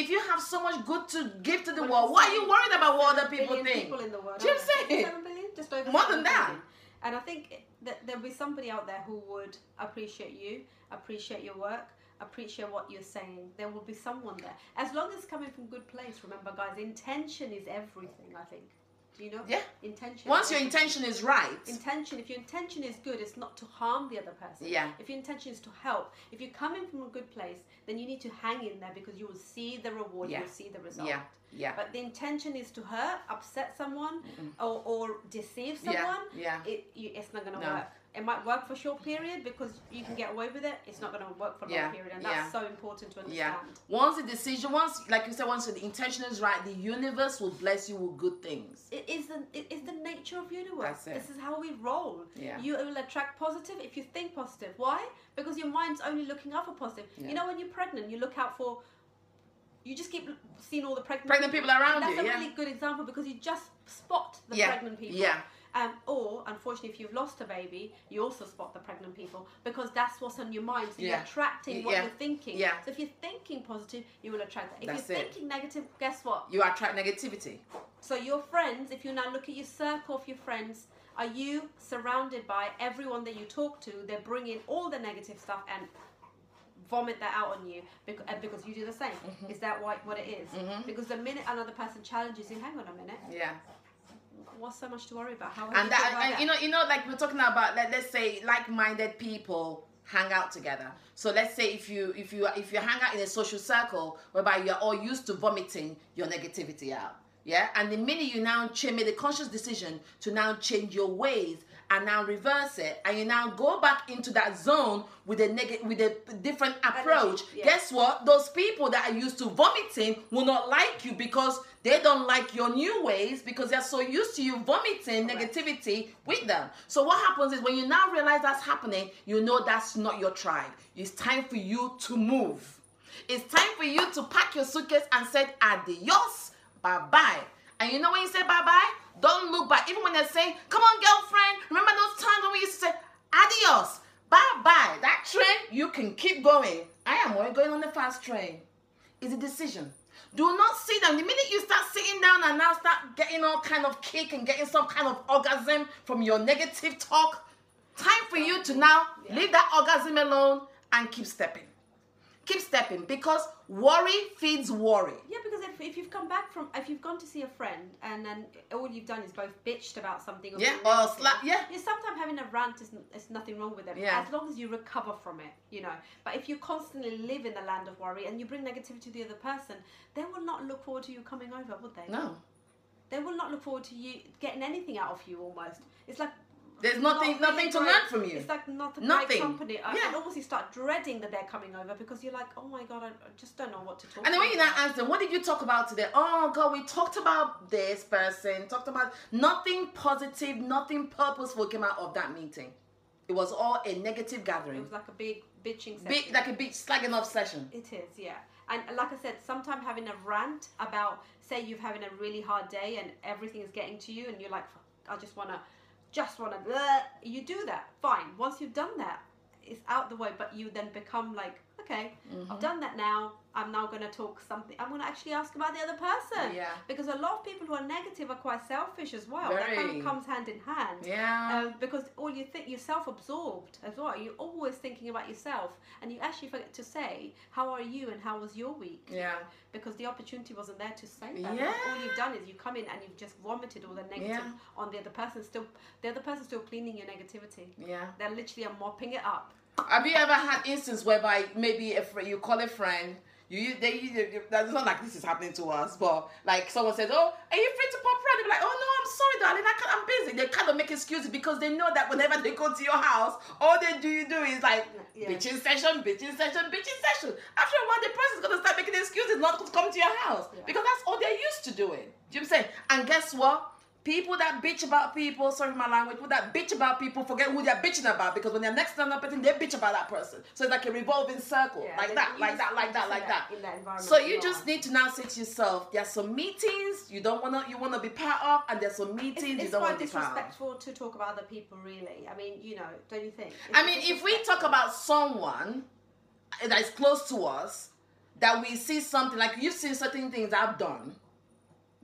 If you have so much good to give to the What world, why are you worried about what other people think? people in the world Do you know what I'm saying? seven billion just over More than that. billion. and I think that there'll be somebody out there who would appreciate you appreciate your work appreciate what you're saying there will be someone there as long as it's coming from good place remember guys intention is everything I think do you know Yeah. intention Once your intention is right, intention if your intention is good it's not to harm the other person Yeah. if your intention is to help if you're coming from a good place then you need to hang in there because you will see the reward Yeah. you will see the result yeah, yeah, but the intention is to hurt upset someone or, or deceive someone yeah, yeah. it you, it's not going to No. work it might work for a short period because you can get away with it it's not going to work for a Yeah. long period and that's Yeah. so important to Yeah. understand Once the decision, once like you said, once the intention is right, the universe will bless you with good things. it is the it is the nature of universe That's this is how we roll Yeah. you will attract positive if you think positive why because your mind's only looking out for positive Yeah. you know when you're pregnant you look out for you just keep seeing all the pregnant, Pregnant people around That's you, a yeah. really good example because you just spot the Yeah. pregnant people. Yeah. Um, or unfortunately, if you've lost a baby, you also spot the pregnant people because that's what's on your mind. So you're attracting what Yeah. you're thinking. Yeah. So if you're thinking positive, you will attract that. If That's you're it. thinking negative, guess what? You attract negativity. So your friends, if you now look at your circle of your friends, are you surrounded by everyone that you talk to? They're bringing all the negative stuff and vomit that out on you because, because you do the same. Mm-hmm. Is that what, what it is? Because the minute another person challenges you, hang on a minute, Yeah. What's so much to worry about? How And that, and you know, you know, like we're talking about, let, let's say, like-minded people hang out together. So let's say if you if you if you hang out in a social circle whereby you're all used to vomiting your negativity out. Yeah, and the minute you now change, make the conscious decision to now change your ways and now reverse it, and you now go back into that zone with a negative, with a different approach. yeah. Guess what? Those people that are used to vomiting will not like you because they don't like your new ways because they're so used to you vomiting Correct. negativity with them. So what happens is when you now realize that's happening, you know that's not your tribe. It's time for you to move. It's time for you to pack your suitcase and say adios, bye bye. And you know when you say bye bye, don't look back. Even when they're saying, "Come on, girlfriend," remember those times when we used to say adios, bye bye. That train, you can keep going. I am already going on the fast train. It's a decision. Do not sit down. The minute you start sitting down and now start getting all kind of kick and getting some kind of orgasm from your negative talk, time for you to now Yeah. leave that orgasm alone and keep stepping. Keep stepping because worry feeds worry. Yeah, because if, if you've come back from, if you've gone to see a friend and then all you've done is both bitched about something or Yeah, or slap- yeah. yeah, sometimes having a rant is, is nothing wrong with it. Yeah. As long as you recover from it, you know. But if you constantly live in the land of worry and you bring negativity to the other person, they will not look forward to you coming over, would they? No. They will not look forward to you getting anything out of you almost. It's like There's nothing nothing to learn from you. It's like not Nothing. great company. I Yeah. And almost start dreading that they're coming over because you're like, oh my god, I just don't know what to talk. And then when you now ask them, what did you talk about today? Oh God, we talked about this person, talked about nothing positive, nothing purposeful came out of that meeting. It was all a negative gathering. It was like a big bitching session. Big like a big slagging off session. It is, yeah. And like I said, sometimes having a rant about, say, you're having a really hard day and everything is getting to you, and you're like, I just wanna, just wanna, blah. you do that, fine. Once you've done that, it's out the way. But you then become like, okay, Mm-hmm. I've done that now. I'm now gonna talk something. I'm gonna actually ask about the other person. Yeah. Because a lot of people who are negative are quite selfish as well. Very. That kind of comes hand in hand. Yeah. Um, because all you think you're self-absorbed as well. You're always thinking about yourself, and you actually forget to say, "How are you?" and "How was your week?" yeah. Because the opportunity wasn't there to say that. Yeah. All you've done is you come in and you've just vomited all the negative Yeah. on the other person. Still, the other person still cleaning your negativity. Yeah. They're literally mopping it up. Have you ever had instance whereby maybe friend you call a friend, you they you, that's not like this is happening to us, but like someone says, "Oh, are you free to pop around?" They're like, "Oh no, I'm sorry, darling, I can't, I'm busy." They kind of make excuses because they know that whenever they go to your house, all they do you do is like Yeah. bitching session, bitching session, bitching session. After a while, the person's gonna start making excuses not to come to your house Yeah. because that's all they're used to doing. Do you know what I'm saying? And guess what? People that bitch about people, sorry my language, people that bitch about people forget who they're bitching about because when they're next to another person, they bitch about that person. So it's like a revolving circle, Yeah, like that, like that, like that, like that. That. So you just need to now say to yourself, there's some meetings you don't wanna you wanna be part of, and there's some It's, meetings you don't want to be part of. It's disrespectful to talk about other people, really. I mean, you know, don't you think? It's I mean, if we talk about someone that is close to us, that we see something like you've seen certain things I've done.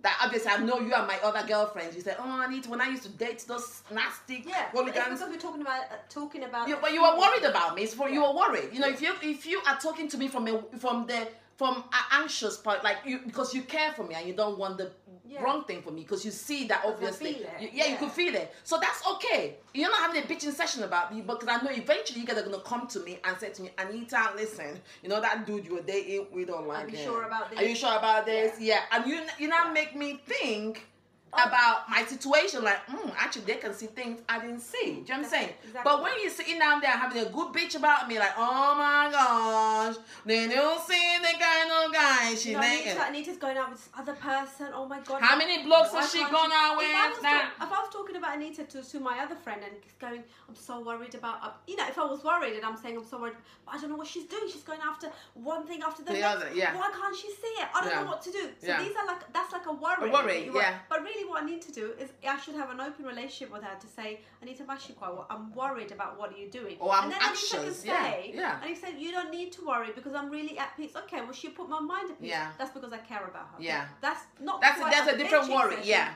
That obviously I know you and my other girlfriends. You say, "Oh, I need to." When I used to date those nasty Yeah, hooligans, because we're talking about uh, talking about. you, but you were worried about me. It's for you Yeah. were worried. You know, if you if you are talking to me from a from the from an anxious part, like you because you care for me and you don't want the Yeah. wrong thing for me because you see that obviously, you- yeah, you Yeah. could feel it. So that's okay. You're not having a bitching session about me, because I know eventually you guys are gonna come to me and say to me, Anita, listen, you know that dude you were dating, we don't like you him. sure about Are you sure about this? Yeah. Yeah, and you you now make me think. Oh. About my situation, like, mm, actually, they can see things I didn't see. Do you know what I'm saying? exactly. But when you're sitting down there having a good bitch about me, like, oh my gosh, then you see the kind of guy she know, naked. Anita, Anita's going out with this other person. Oh my god. How many blokes has she gone out If I, with talk- if I was talking about Anita to, to my other friend and going, I'm so worried about, uh, you know, if I was worried and I'm saying I'm so worried, but I don't know what she's doing. She's going after one thing after the, The next. other, yeah. Why can't she see it? I don't Yeah. know what to do. So Yeah. these are like, that's like a worry. A worry, that you worry. yeah. But really what I need to do is I should have an open relationship with her to say, Anita, I'm actually quite, wo- I'm worried about what are you doing. Or I'm and then Anita can anxious, yeah, yeah. and he said, you don't need to worry because I'm really at peace. Okay, well, she put my mind at peace. Yeah. That's because I care about her. Yeah. That's not That's a, that's a different worry, session. yeah.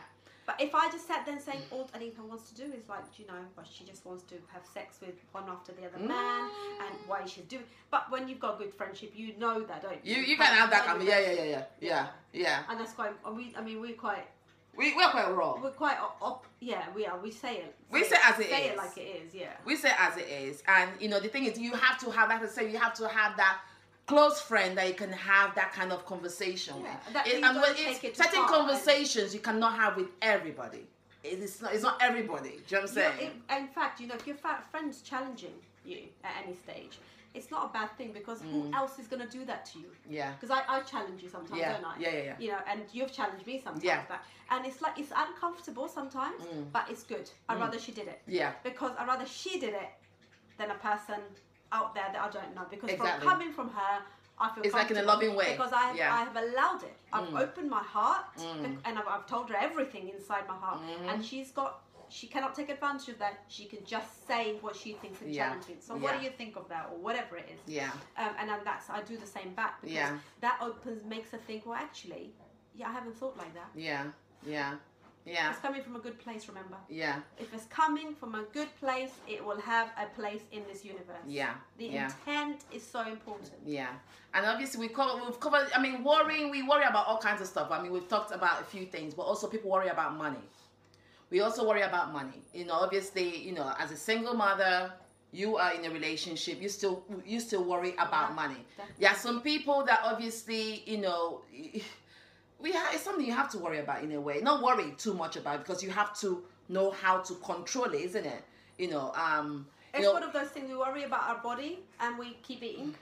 But if I just sat there and saying all Anita wants to do is like, you know, but she just wants to have sex with one after the other man, mm. and why she's doing. But when you've got a good friendship, you know that, don't you? You you can have that kind of, yeah, yeah, yeah, yeah, yeah, yeah. And that's quite. and We, I mean, we're quite, We, we're quite raw. we're quite op, op, Yeah, we are. We say it. We say as it say is. it like it is. Yeah. We say as it is. And, you know, the thing is, you have to have, like I say, you have to have that close friend that you can have that kind of conversation Yeah, with. that It- and don't when take it's it certain and- conversations you cannot have with everybody. It is not. It's not everybody. Do you know what I'm saying? it- in fact, you know, if your fa- friend's challenging you at any stage, it's not a bad thing because who else is going to do that to you? yeah. Because I, I challenge you sometimes, Yeah, don't I? yeah, yeah, yeah. You know, and you've challenged me sometimes. Yeah. Back. And it's like, it's uncomfortable sometimes, but it's good. I'd rather she did it. Yeah. Because I'd rather she did it than a person out there that I don't know. Because Exactly. from coming from her, I feel It's like in a loving way. Because I have, Yeah. Mm. I have allowed it. I've opened my heart bec- and I've, I've told her everything inside my heart. Mm-hmm. And she's got, she cannot take advantage of that. She can just say what she thinks is Yeah. challenging. So what do you think of that or whatever it is? Yeah. Um, and then that's I do the same back because Yeah. that opens makes her think. Well, actually, yeah, I haven't thought like that. Yeah. Yeah. Yeah. It's coming from a good place. Remember, Yeah. if it's coming from a good place, it will have a place in this universe. Yeah. The Yeah. intent is so important. Yeah, and obviously we cover, we've covered. I mean, worrying. We worry about all kinds of stuff. I mean, we've talked about a few things, but also people worry about money. We also worry about money. You know, obviously, you know, as a single mother, you are in a relationship. You still you still worry about Yeah, money. definitely. There are some people that obviously, you know. We have, it's something you have to worry about in a way. Not worry too much about because you have to know how to control it, isn't it? You know, um, you It's know, one of those things we worry about our body and we keep eating.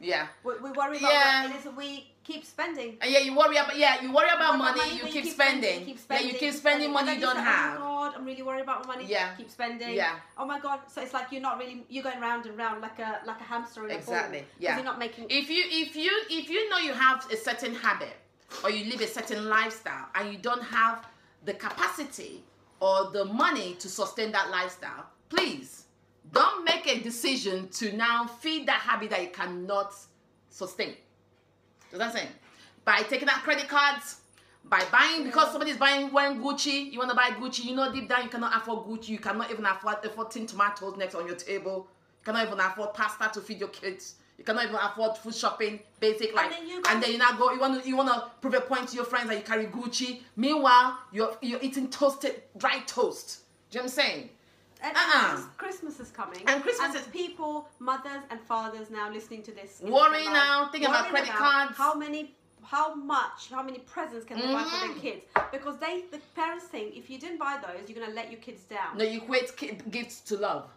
yeah. We, we worry about Yeah. what it is we keep spending. And yeah, you worry about yeah, you worry about about money, you, but keep, spending. you keep Yeah, you keep spending money you don't have. Oh my god, I'm really worried about my money. Yeah. Keep spending. Yeah. Oh my god. So it's like you're not really you're going round and round like a like a hamster in a ball. Exactly, yeah. You're not making If you if you if you know you have a certain habit or you live a certain lifestyle and you don't have the capacity or the money to sustain that lifestyle, please don't make a decision to now feed that habit that you cannot sustain. Does that saying? By taking out credit cards, by buying because somebody's buying wearing Gucci, you want to buy Gucci, you know deep down you cannot afford Gucci, you cannot even afford afford tin tomatoes next on your table, you cannot even afford pasta to feed your kids, you cannot even afford food shopping, basic life, then you and then you now go, you want to you want to prove a point to your friends that you carry Gucci. Meanwhile, you're you're eating toasted dry toast. Do you know what I'm saying? And, Uh-uh. Christmas is coming. And Christmas is- people, mothers and fathers now listening to this. Worry Instagram, now, think about worrying credit cards. How many, how much, how many presents can they buy for their mm-hmm. kids? Because they, the parents think if you didn't buy those, you're gonna let your kids down. No, you ki- gifts to love.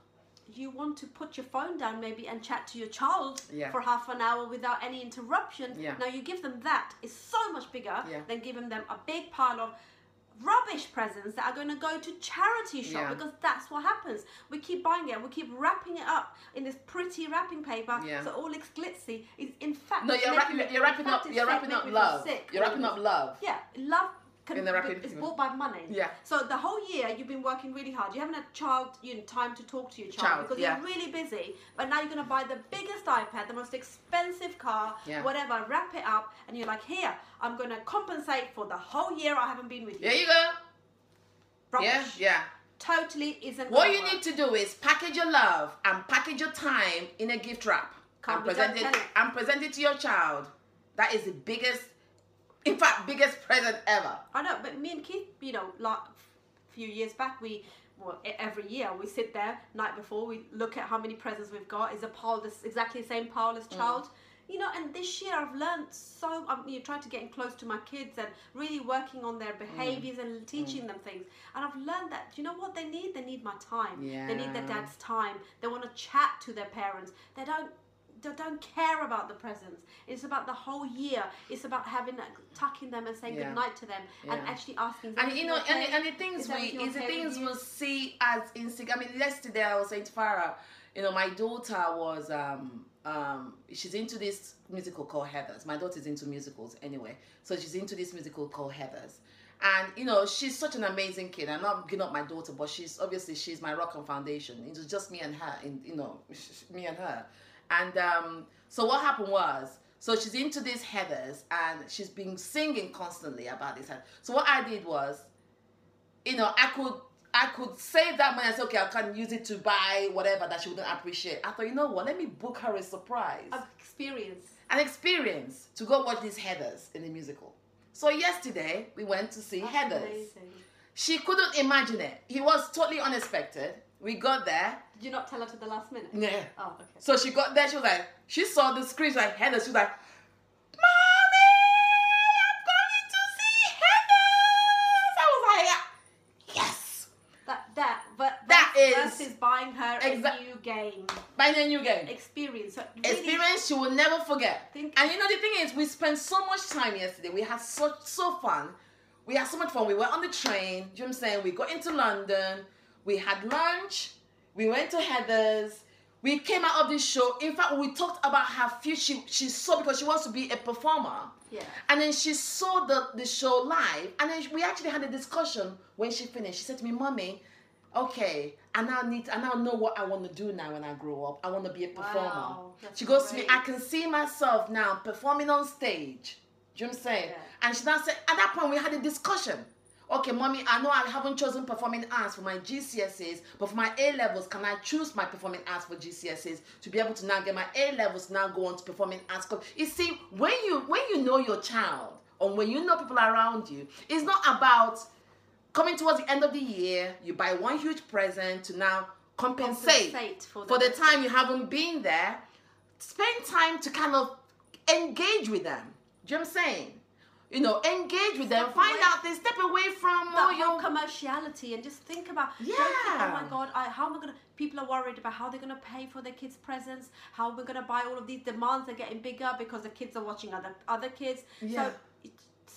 You want to put your phone down maybe and chat to your child Yeah. for half an hour without any interruption. Yeah. Now you give them that is so much bigger Yeah. than giving them a big pile of rubbish presents that are going to go to charity shop Yeah. because that's what happens. We keep buying it, we keep wrapping it up in this pretty wrapping paper, Yeah. so all it's glitzy. It's in fact No, you're wrapping it- you're wrapping up you're wrapping up love. sick You're wrapping up love. Yeah, love In the wrapping is bought by money. Yeah. So the whole year you've been working really hard. You haven't had child you know, time to talk to your child, Child, because yeah. you're really busy. But now you're gonna buy the biggest iPad, the most expensive car, Yeah. whatever. Wrap it up, and you're like, here, I'm gonna compensate for the whole year I haven't been with you. There you go. Rubbish. Yeah, yeah. Totally isn't. What you work. need to do is package your love and package your time in a gift wrap Can't and present it it? and present it to your child. That is the biggest, in fact, biggest present ever. I know, but me and Keith, you know, like a few years back, we well every year we sit there night before we look at how many presents we've got. Is a pile this exactly the same pile as mm. child? You know, and this year I've learned so. I'm you know, trying to get in close to my kids and really working on their behaviors and mm. teaching mm. them things. And I've learned that you know what they need? They need my time. They need their dad's time. They want to chat to their parents. They don't don't care about the presents. It's about the whole year. It's about having tucking them and saying Yeah. good night to them and actually asking. And you know, okay? and, the- and the things we, is the things you?" we'll see as insig. I mean, yesterday I was saying to Farah, you know, my daughter was um um she's into this musical called Heathers. My daughter's into musicals anyway, so she's into this musical called Heathers. And you know she's such an amazing kid. I'm not giving up my daughter, but she's obviously she's my rock and foundation. It was just me and her, in you know, me and her. And um, so what happened was, so she's into these heathers, and she's been singing constantly about this. So what I did was, you know, I could I could save that money and say, okay, I can use it to buy whatever that she wouldn't appreciate. I thought, you know what, let me book her a surprise, of experience. an experience to go watch these heathers in the musical. So yesterday we went to see That's heathers. amazing. She couldn't imagine it. He was totally unexpected. We got there. Did you not tell her to the last minute? Yeah. Oh, okay. So she got there. She was like, she saw the screen. She like Heather. She was like, "Mommy, I'm going to see Heather." I was like, "Yes." That that but That is- versus buying her Exa- a new game By then you get experience. So really experience she will never forget. Think- and you know the thing is, we spent so much time yesterday. We had such so fun. We had so much fun. We went on the train. Do you know what I'm saying? We got into London. We had lunch. We went to Heathers. We came out of this show. In fact, we talked about her future. She, she saw because she wants to be a performer. Yeah. And then she saw the, the show live. And then we actually had a discussion when she finished. She said to me, Mommy, okay, I now need I now know what I want to do now when I grow up. I want to be a performer. Wow, she goes to me. I can see myself now performing on stage. Do you know what I'm saying? Yeah. And she now said, at that point we had a discussion. Okay, mommy, I know I haven't chosen performing arts for my GCSEs, but for my A levels, can I choose my performing arts for GCSEs to be able to now get my A levels now go on to performing arts? You see, when you when you know your child or when you know people around you, it's not about coming towards the end of the year, you buy one huge present to now compensate, Compensate for the for the time you haven't been there. Spend time to kind of engage with them. Do you know what I'm saying? You know, engage with them, find away- out they step away from that your commerciality and just think about don't think, Yeah. oh my god I, how am i gonna people are worried about how they're gonna pay for their kids presents how we're gonna buy all of these demands are getting bigger because the kids are watching other other kids Yeah. so it-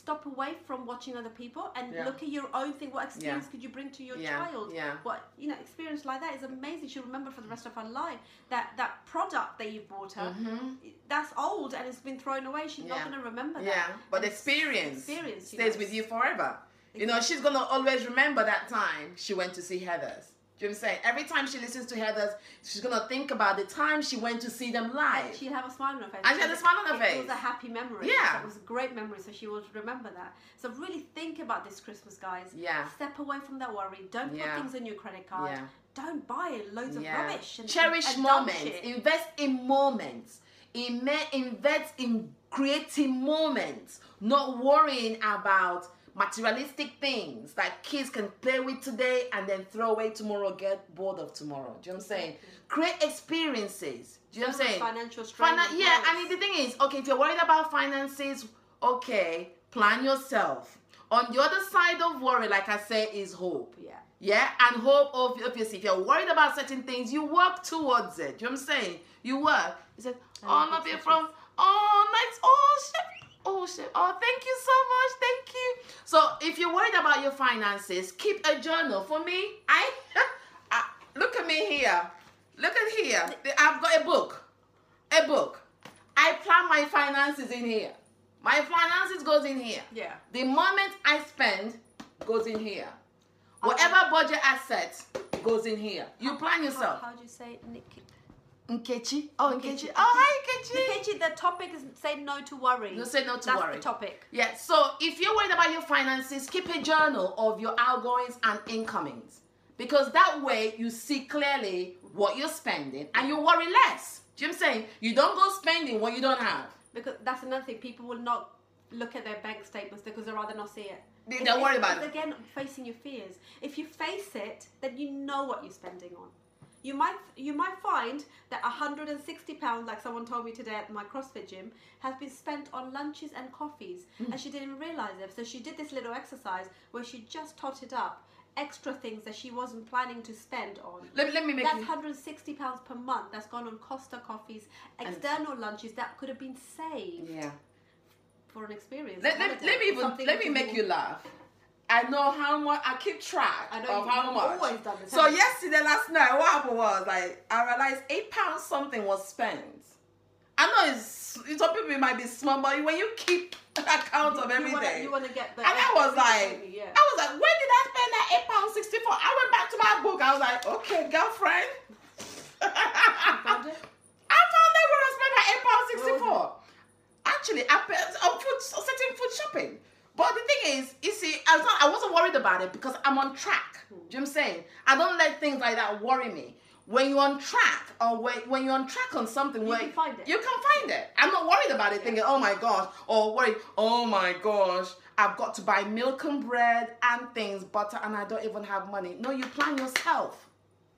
stop away from watching other people and Yeah. look at your own thing what experience could you bring to your Yeah, child yeah. what you know experience like that is amazing she'll remember for the rest of her life that that product that you bought her Mhm. that's old and it's been thrown away she's Yeah. not going to remember that Yeah, but And experience, experience stays know, with you forever. You know, she's gonna always remember that time she went to see Heathers. Do you know what I'm saying? Every time she listens to Heathers, she's gonna think about the time she went to see them live. She'd have a smile on her face. And she had a smile on her face. It was a happy memory. Yeah. It was a great memory, so she will remember that. So really think about this Christmas, guys. Yeah. Step away from that worry. Don't put Yeah. things on your credit card. Yeah. Don't buy loads of rubbish. And, Cherish and dumb moments. Invest in moments. Invest in creating moments. Not worrying about materialistic things that kids can play with today and then throw away tomorrow, get bored of tomorrow. Do you know what I'm saying? Create experiences. Do you know what I'm saying? Financial strain. Finan- yeah, parents. and the thing is, okay, if you're worried about finances, okay, plan yourself. On the other side of worry, like I say, is hope. Yeah. Yeah, and hope of obviously if you're worried about certain things, you work towards it. Do you know what I'm saying? You work. You said, I Oh, not be from oh nice. Oh shit. Oh shit. Oh, thank you so much. Thank you. So if you're worried about your finances, keep a journal. For me, I, I look at me here. Look at here. I've got a book. A book. I plan my finances in here. My finances goes in here. Yeah. The moment I spend goes in here. Okay. Whatever budget I set goes in here. You plan yourself. how do you say Nick? Nkechi. Oh, Nkechi. Nkechi. Oh, hi, Nkechi. Nkechi, the topic is say no to worry. No, say no to That's worry. That's the topic. Yeah, so if you're worried about your finances, keep a journal of your outgoings and incomings. Because that way you see clearly what you're spending and you worry less. Do you know what I'm saying? You don't go spending what you don't have. Because that's another thing. People will not look at their bank statements because they'd rather not see it. They- Don't worry about it. Again, facing your fears. If you face it, then you know what you're spending on. You might you might find that 160 pounds, like someone told me today at my CrossFit gym, has been spent on lunches and coffees, Hmm. and she didn't realize it. So she did this little exercise where she just totted up extra things that she wasn't planning to spend on. Let, let me make That's 160 pounds per month. That's gone on Costa coffees, external lunches that could have been saved Yeah. for an experience. Let, let, let me even let me make you laugh. I know how much I keep track I know of how much. so yesterday, last night, what happened was like I realized eight pounds something was spent. I know it's some people it might be small, but when you keep account of You wanna- everything, You want to get the. and I was like, yeah. I was like, when did I spend that eight pounds sixty four? I went back to my book. I was like, okay, girlfriend. found it? I found out where I spent that eight pounds sixty four. Actually, I paid on food, certain food shopping. But the thing is, you see, I was not, I wasn't worried about it because I'm on track. Do you know what I'm saying? I don't let things like that worry me. When you're on track, or when, when you're on track on something, You where can find it. you can find it. I'm not worried about it, thinking, oh my gosh, or worried, oh my gosh, I've got to buy milk and bread and things, butter, and I don't even have money. No, you plan yourself.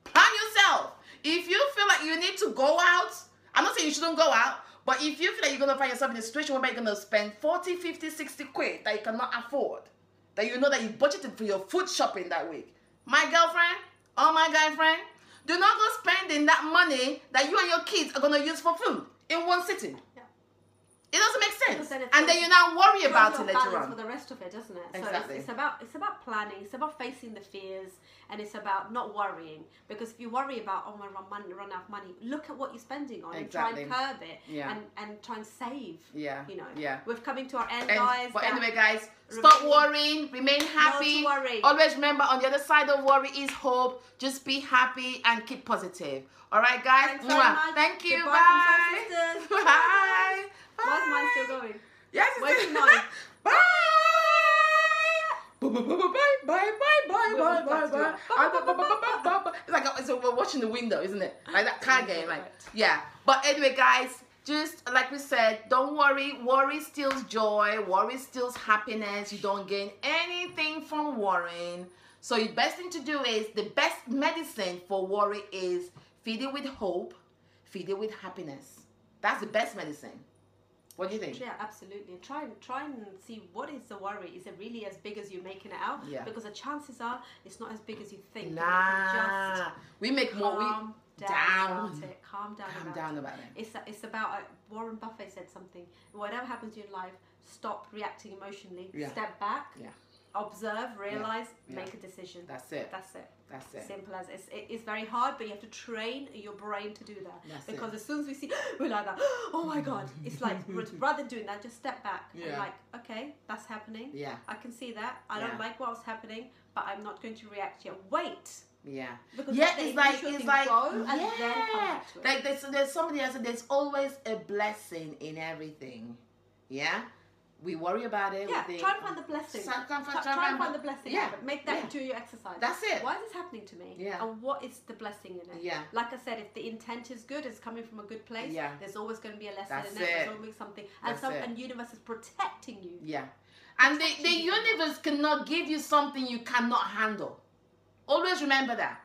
Plan yourself. If you feel like you need to go out, I'm not saying you shouldn't go out, but if you feel like you're going to find yourself in a situation where you're going to spend 40, 50, 60 quid that you cannot afford, that you know that you budgeted for your food shopping that week, my girlfriend or my guy friend, do not go spending that money that you and your kids are going to use for food in one sitting. It doesn't make sense. then And then you now worry about it later on. for the rest of it, doesn't it? So Exactly. it's, it's about it's about planning. It's about facing the fears, and it's about not worrying. Because if you worry about oh my run money, run out of money, look at what you're spending on Exactly. and try and curb it, Yeah. and and try and save. Yeah. You know. Yeah. We're coming to our end, And- guys. but anyway, guys, stop worrying, remain happy. worry. Always remember, on the other side of worry is hope. Just be happy and keep positive. All right, guys. Thanks very much. Thank you. Soul Bye. Bye. Why is mine still going? Yes. it's still- mine? Bye. Bye bye bye bye bye bye bye We'll bye be bye back to bye. it. Ah, bye, bye, bye, bye, bye, bye. It's like it's a, we're watching the window, isn't it? Like that car game, like yeah. But anyway, guys, just like we said, don't worry. Worry steals joy. Worry steals happiness. You don't gain anything from worrying. So the best thing to do is the best medicine for worry is feed it with hope, feed it with happiness. That's the best medicine. What do you think? Yeah, absolutely. Try and try and see what is the worry. Is it really as big as you're making it out? Yeah. Because the chances are it's not as big as you think. Nah, we make more. We calm down, down. about it. Calm down. calm about down it. about it. It's it's about uh, Warren Buffett said something. Whatever happens in your life, stop reacting emotionally. Yeah. Step back. Yeah. Observe, realize, Yeah. make a decision. That's it. That's it. That's it. Simple as it's, it is very hard, but you have to train your brain to do that. That's because it. as soon as we see, we're like that. Oh my god! It's like rather than doing that, just step back and Yeah. like, okay, that's happening. Yeah, I can see that. I Yeah. don't like what's happening, but I'm not going to react yet. Wait. yeah. Because yeah, it's like it's like and yeah. then come back to it. Like there's there's somebody else there's always a blessing in everything. Yeah, we worry about it. yeah, we think, try and find the blessing. Try- try Try, try and find the blessing. yeah. Make that yeah. into your exercise. That's it. Why is this happening to me? Yeah. And what is the blessing in it? Yeah. Like I said, if the intent is good, it's coming from a good place. Yeah. There's always going to be a lesson That's in it. There's it. always something, and That's some it. and universe is protecting you. Yeah, and the, the universe cannot give you something you cannot handle. Always remember that.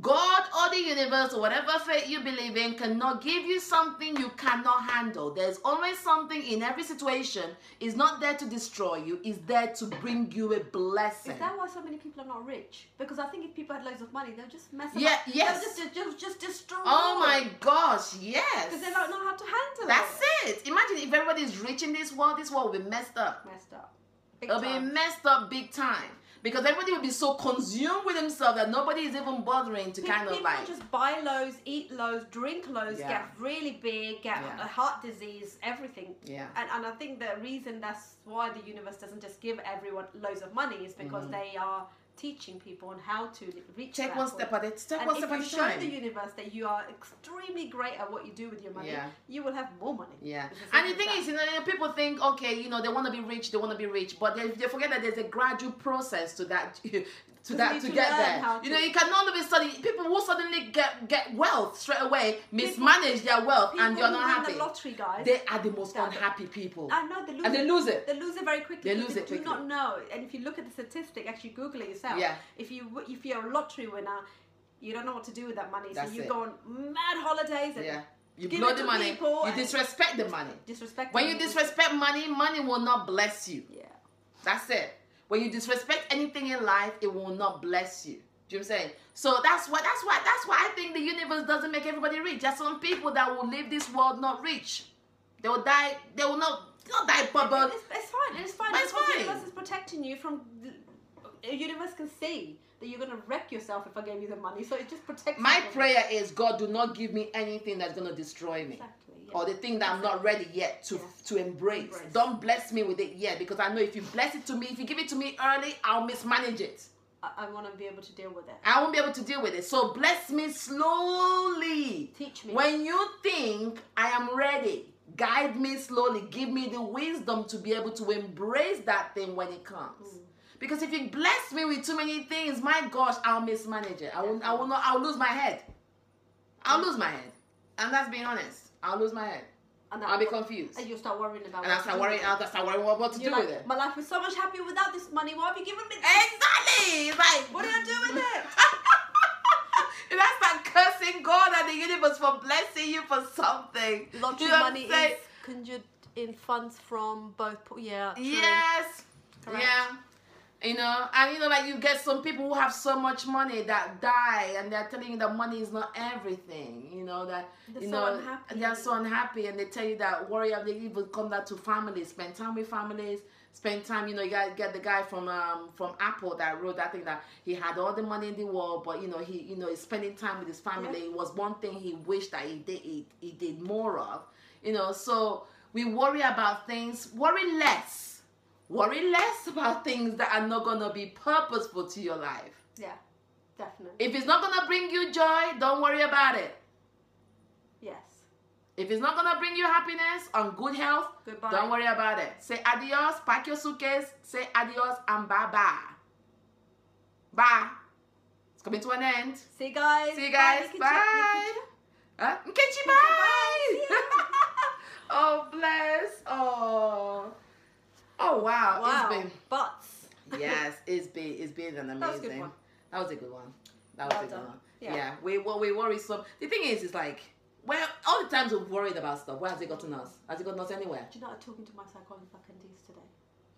God or the universe or whatever faith you believe in cannot give you something you cannot handle. There's always something in every situation. It's not there to destroy you, it's there to bring you a blessing. Is that why so many people are not rich? Because I think if people had loads of money, they'll just mess Yeah, up. yes. They'll just, just, just destroy. Oh my gosh, yes. Because they don't know how to handle That's it. That's it. Imagine if everybody is rich in this world, this world will be messed up. Messed up. Big It'll be messed up big time. Because everybody will be so consumed with themselves that nobody is even bothering to Pe- kind of people like. just buy loads, eat loads, drink loads, Yeah. get really big, get Yeah. a heart disease, everything. Yeah. And, and I think the reason that's why the universe doesn't just give everyone loads of money is because Mhm. they are teaching people on how to reach Take that one point. step at it. Step and one if step you at a show the universe that you are extremely great at what you do with your money, Yeah. you will have more money. Yeah. And the thing as is, you know, people think, okay, you know, they want to be rich, they want to be rich, but they, they forget that there's a gradual process to that. To that to to get there, how you know, you cannot all of a sudden people will suddenly get get wealth straight away mismanage their wealth and you're not win happy. the lottery, guys. They are the most unhappy people, I know they lose and they lose it. They lose it very quickly. They lose it Do not know. And if you look at the statistic, actually Google it yourself. Yeah. If you if you're a lottery winner, you don't know what to do with that money. That's so you it. go on mad holidays and Yeah, you blow the money, you disrespect the money. disrespect. When you disrespect money, money will not bless you. yeah. That's it. When you disrespect anything in life, it will not bless you. Do you know what I'm saying? So that's why that's why that's why I think the universe doesn't make everybody rich. There's some people that will leave this world not rich. They will die. They will not not die, but it's, it's fine. It's fine. But it's fine. The universe is protecting you from. The, the universe can see that you're gonna wreck yourself if I gave you the money. So it just protects. my prayer is God do not give me anything that's gonna destroy me. Exactly. Or the thing that I'm not ready yet to to embrace. Embrace. Don't bless me with it yet because I know if you bless it to me, if you give it to me early, I'll mismanage it. I, I want to be able to deal with it. I won't be able to deal with it. So bless me slowly. Teach me. When you think I am ready, guide me slowly. Give me the wisdom to be able to embrace that thing when it comes. Mm. Because if you bless me with too many things, my gosh, I'll mismanage it. I will, I will not. I'll lose my head. I'll lose my head, and that's being honest. I'll lose my head. and I'll be confused, And you'll start worrying about. It. And I'll start worrying. I'll start worrying what, what to do like, with it. my life was so much happier without this money. Why have you given me? This? Exactly. It's like What do you do with it? and I start cursing God and the universe for blessing you for something. Lottery You I'm money is conjured in funds from both. po- Yeah. true. Yes. Correct. Yeah. You know, and you know, like you get some people who have so much money that die, and they're telling you that money is not everything. You know that They're you so know unhappy. they're so unhappy, and they tell you that worry. of They even come down to families, spend time with families, spend time. You know, you got get the guy from um from Apple that wrote that thing that he had all the money in the world, but you know he you know is spending time with his family. Yeah. It was one thing he wished that he did he, he did more of. You know, so we worry about things. Worry less worry less about things that are not going to be purposeful to your life. Yeah. Definitely. If it's not going to bring you joy, don't worry about it. yes. If it's not going to bring you happiness and good health, Goodbye. don't worry about it. Say adios, pack your suitcase, say adios, and bye bye. Bye. It's coming to an end. See you guys. See you guys. Bye. Nikki- Huh? Nkechi, bye. bye. oh, bless. Oh. Oh, wow. Wow. It's been. Butts. yes, it's been it's been an amazing. That was a good one. That was a good one. That was Well a good done. one. Yeah. Yeah. we well, we worry some. The thing is, it's like well, all the times we've worried about stuff. Where has it gotten us? Has it gotten us anywhere? Do you know I'm talking to my psychologist about Candice today?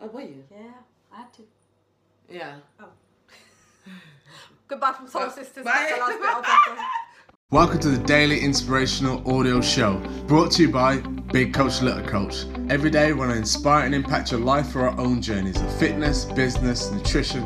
Oh, were you? Yeah, I had to. Yeah. Oh. Goodbye from Soul Sisters. bye. Welcome to the Daily Inspirational Audio Show, brought to you by Big Coach Little Coach. Every day, we want to inspire and impact your life for our own journeys of fitness, business, nutrition,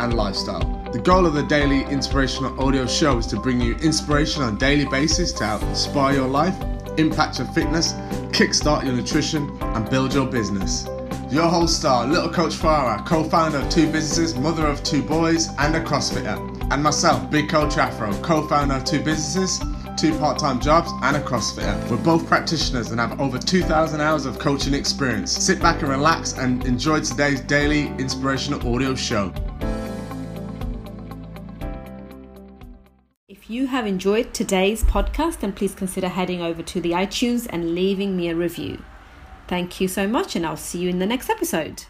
and lifestyle. The goal of the Daily Inspirational Audio Show is to bring you inspiration on a daily basis to help inspire your life, impact your fitness, kickstart your nutrition, and build your business. Your host star, Little Coach Farah, co-founder of two businesses, mother of two boys, and a CrossFitter. And myself, Big Coach Afro, co-founder of two businesses, two part-time jobs, and a CrossFitter. We're both practitioners and have over 2,000 hours of coaching experience. Sit back and relax and enjoy today's daily inspirational audio show. If you have enjoyed today's podcast, then please consider heading over to the iTunes and leaving me a review. Thank you so much, and I'll see you in the next episode.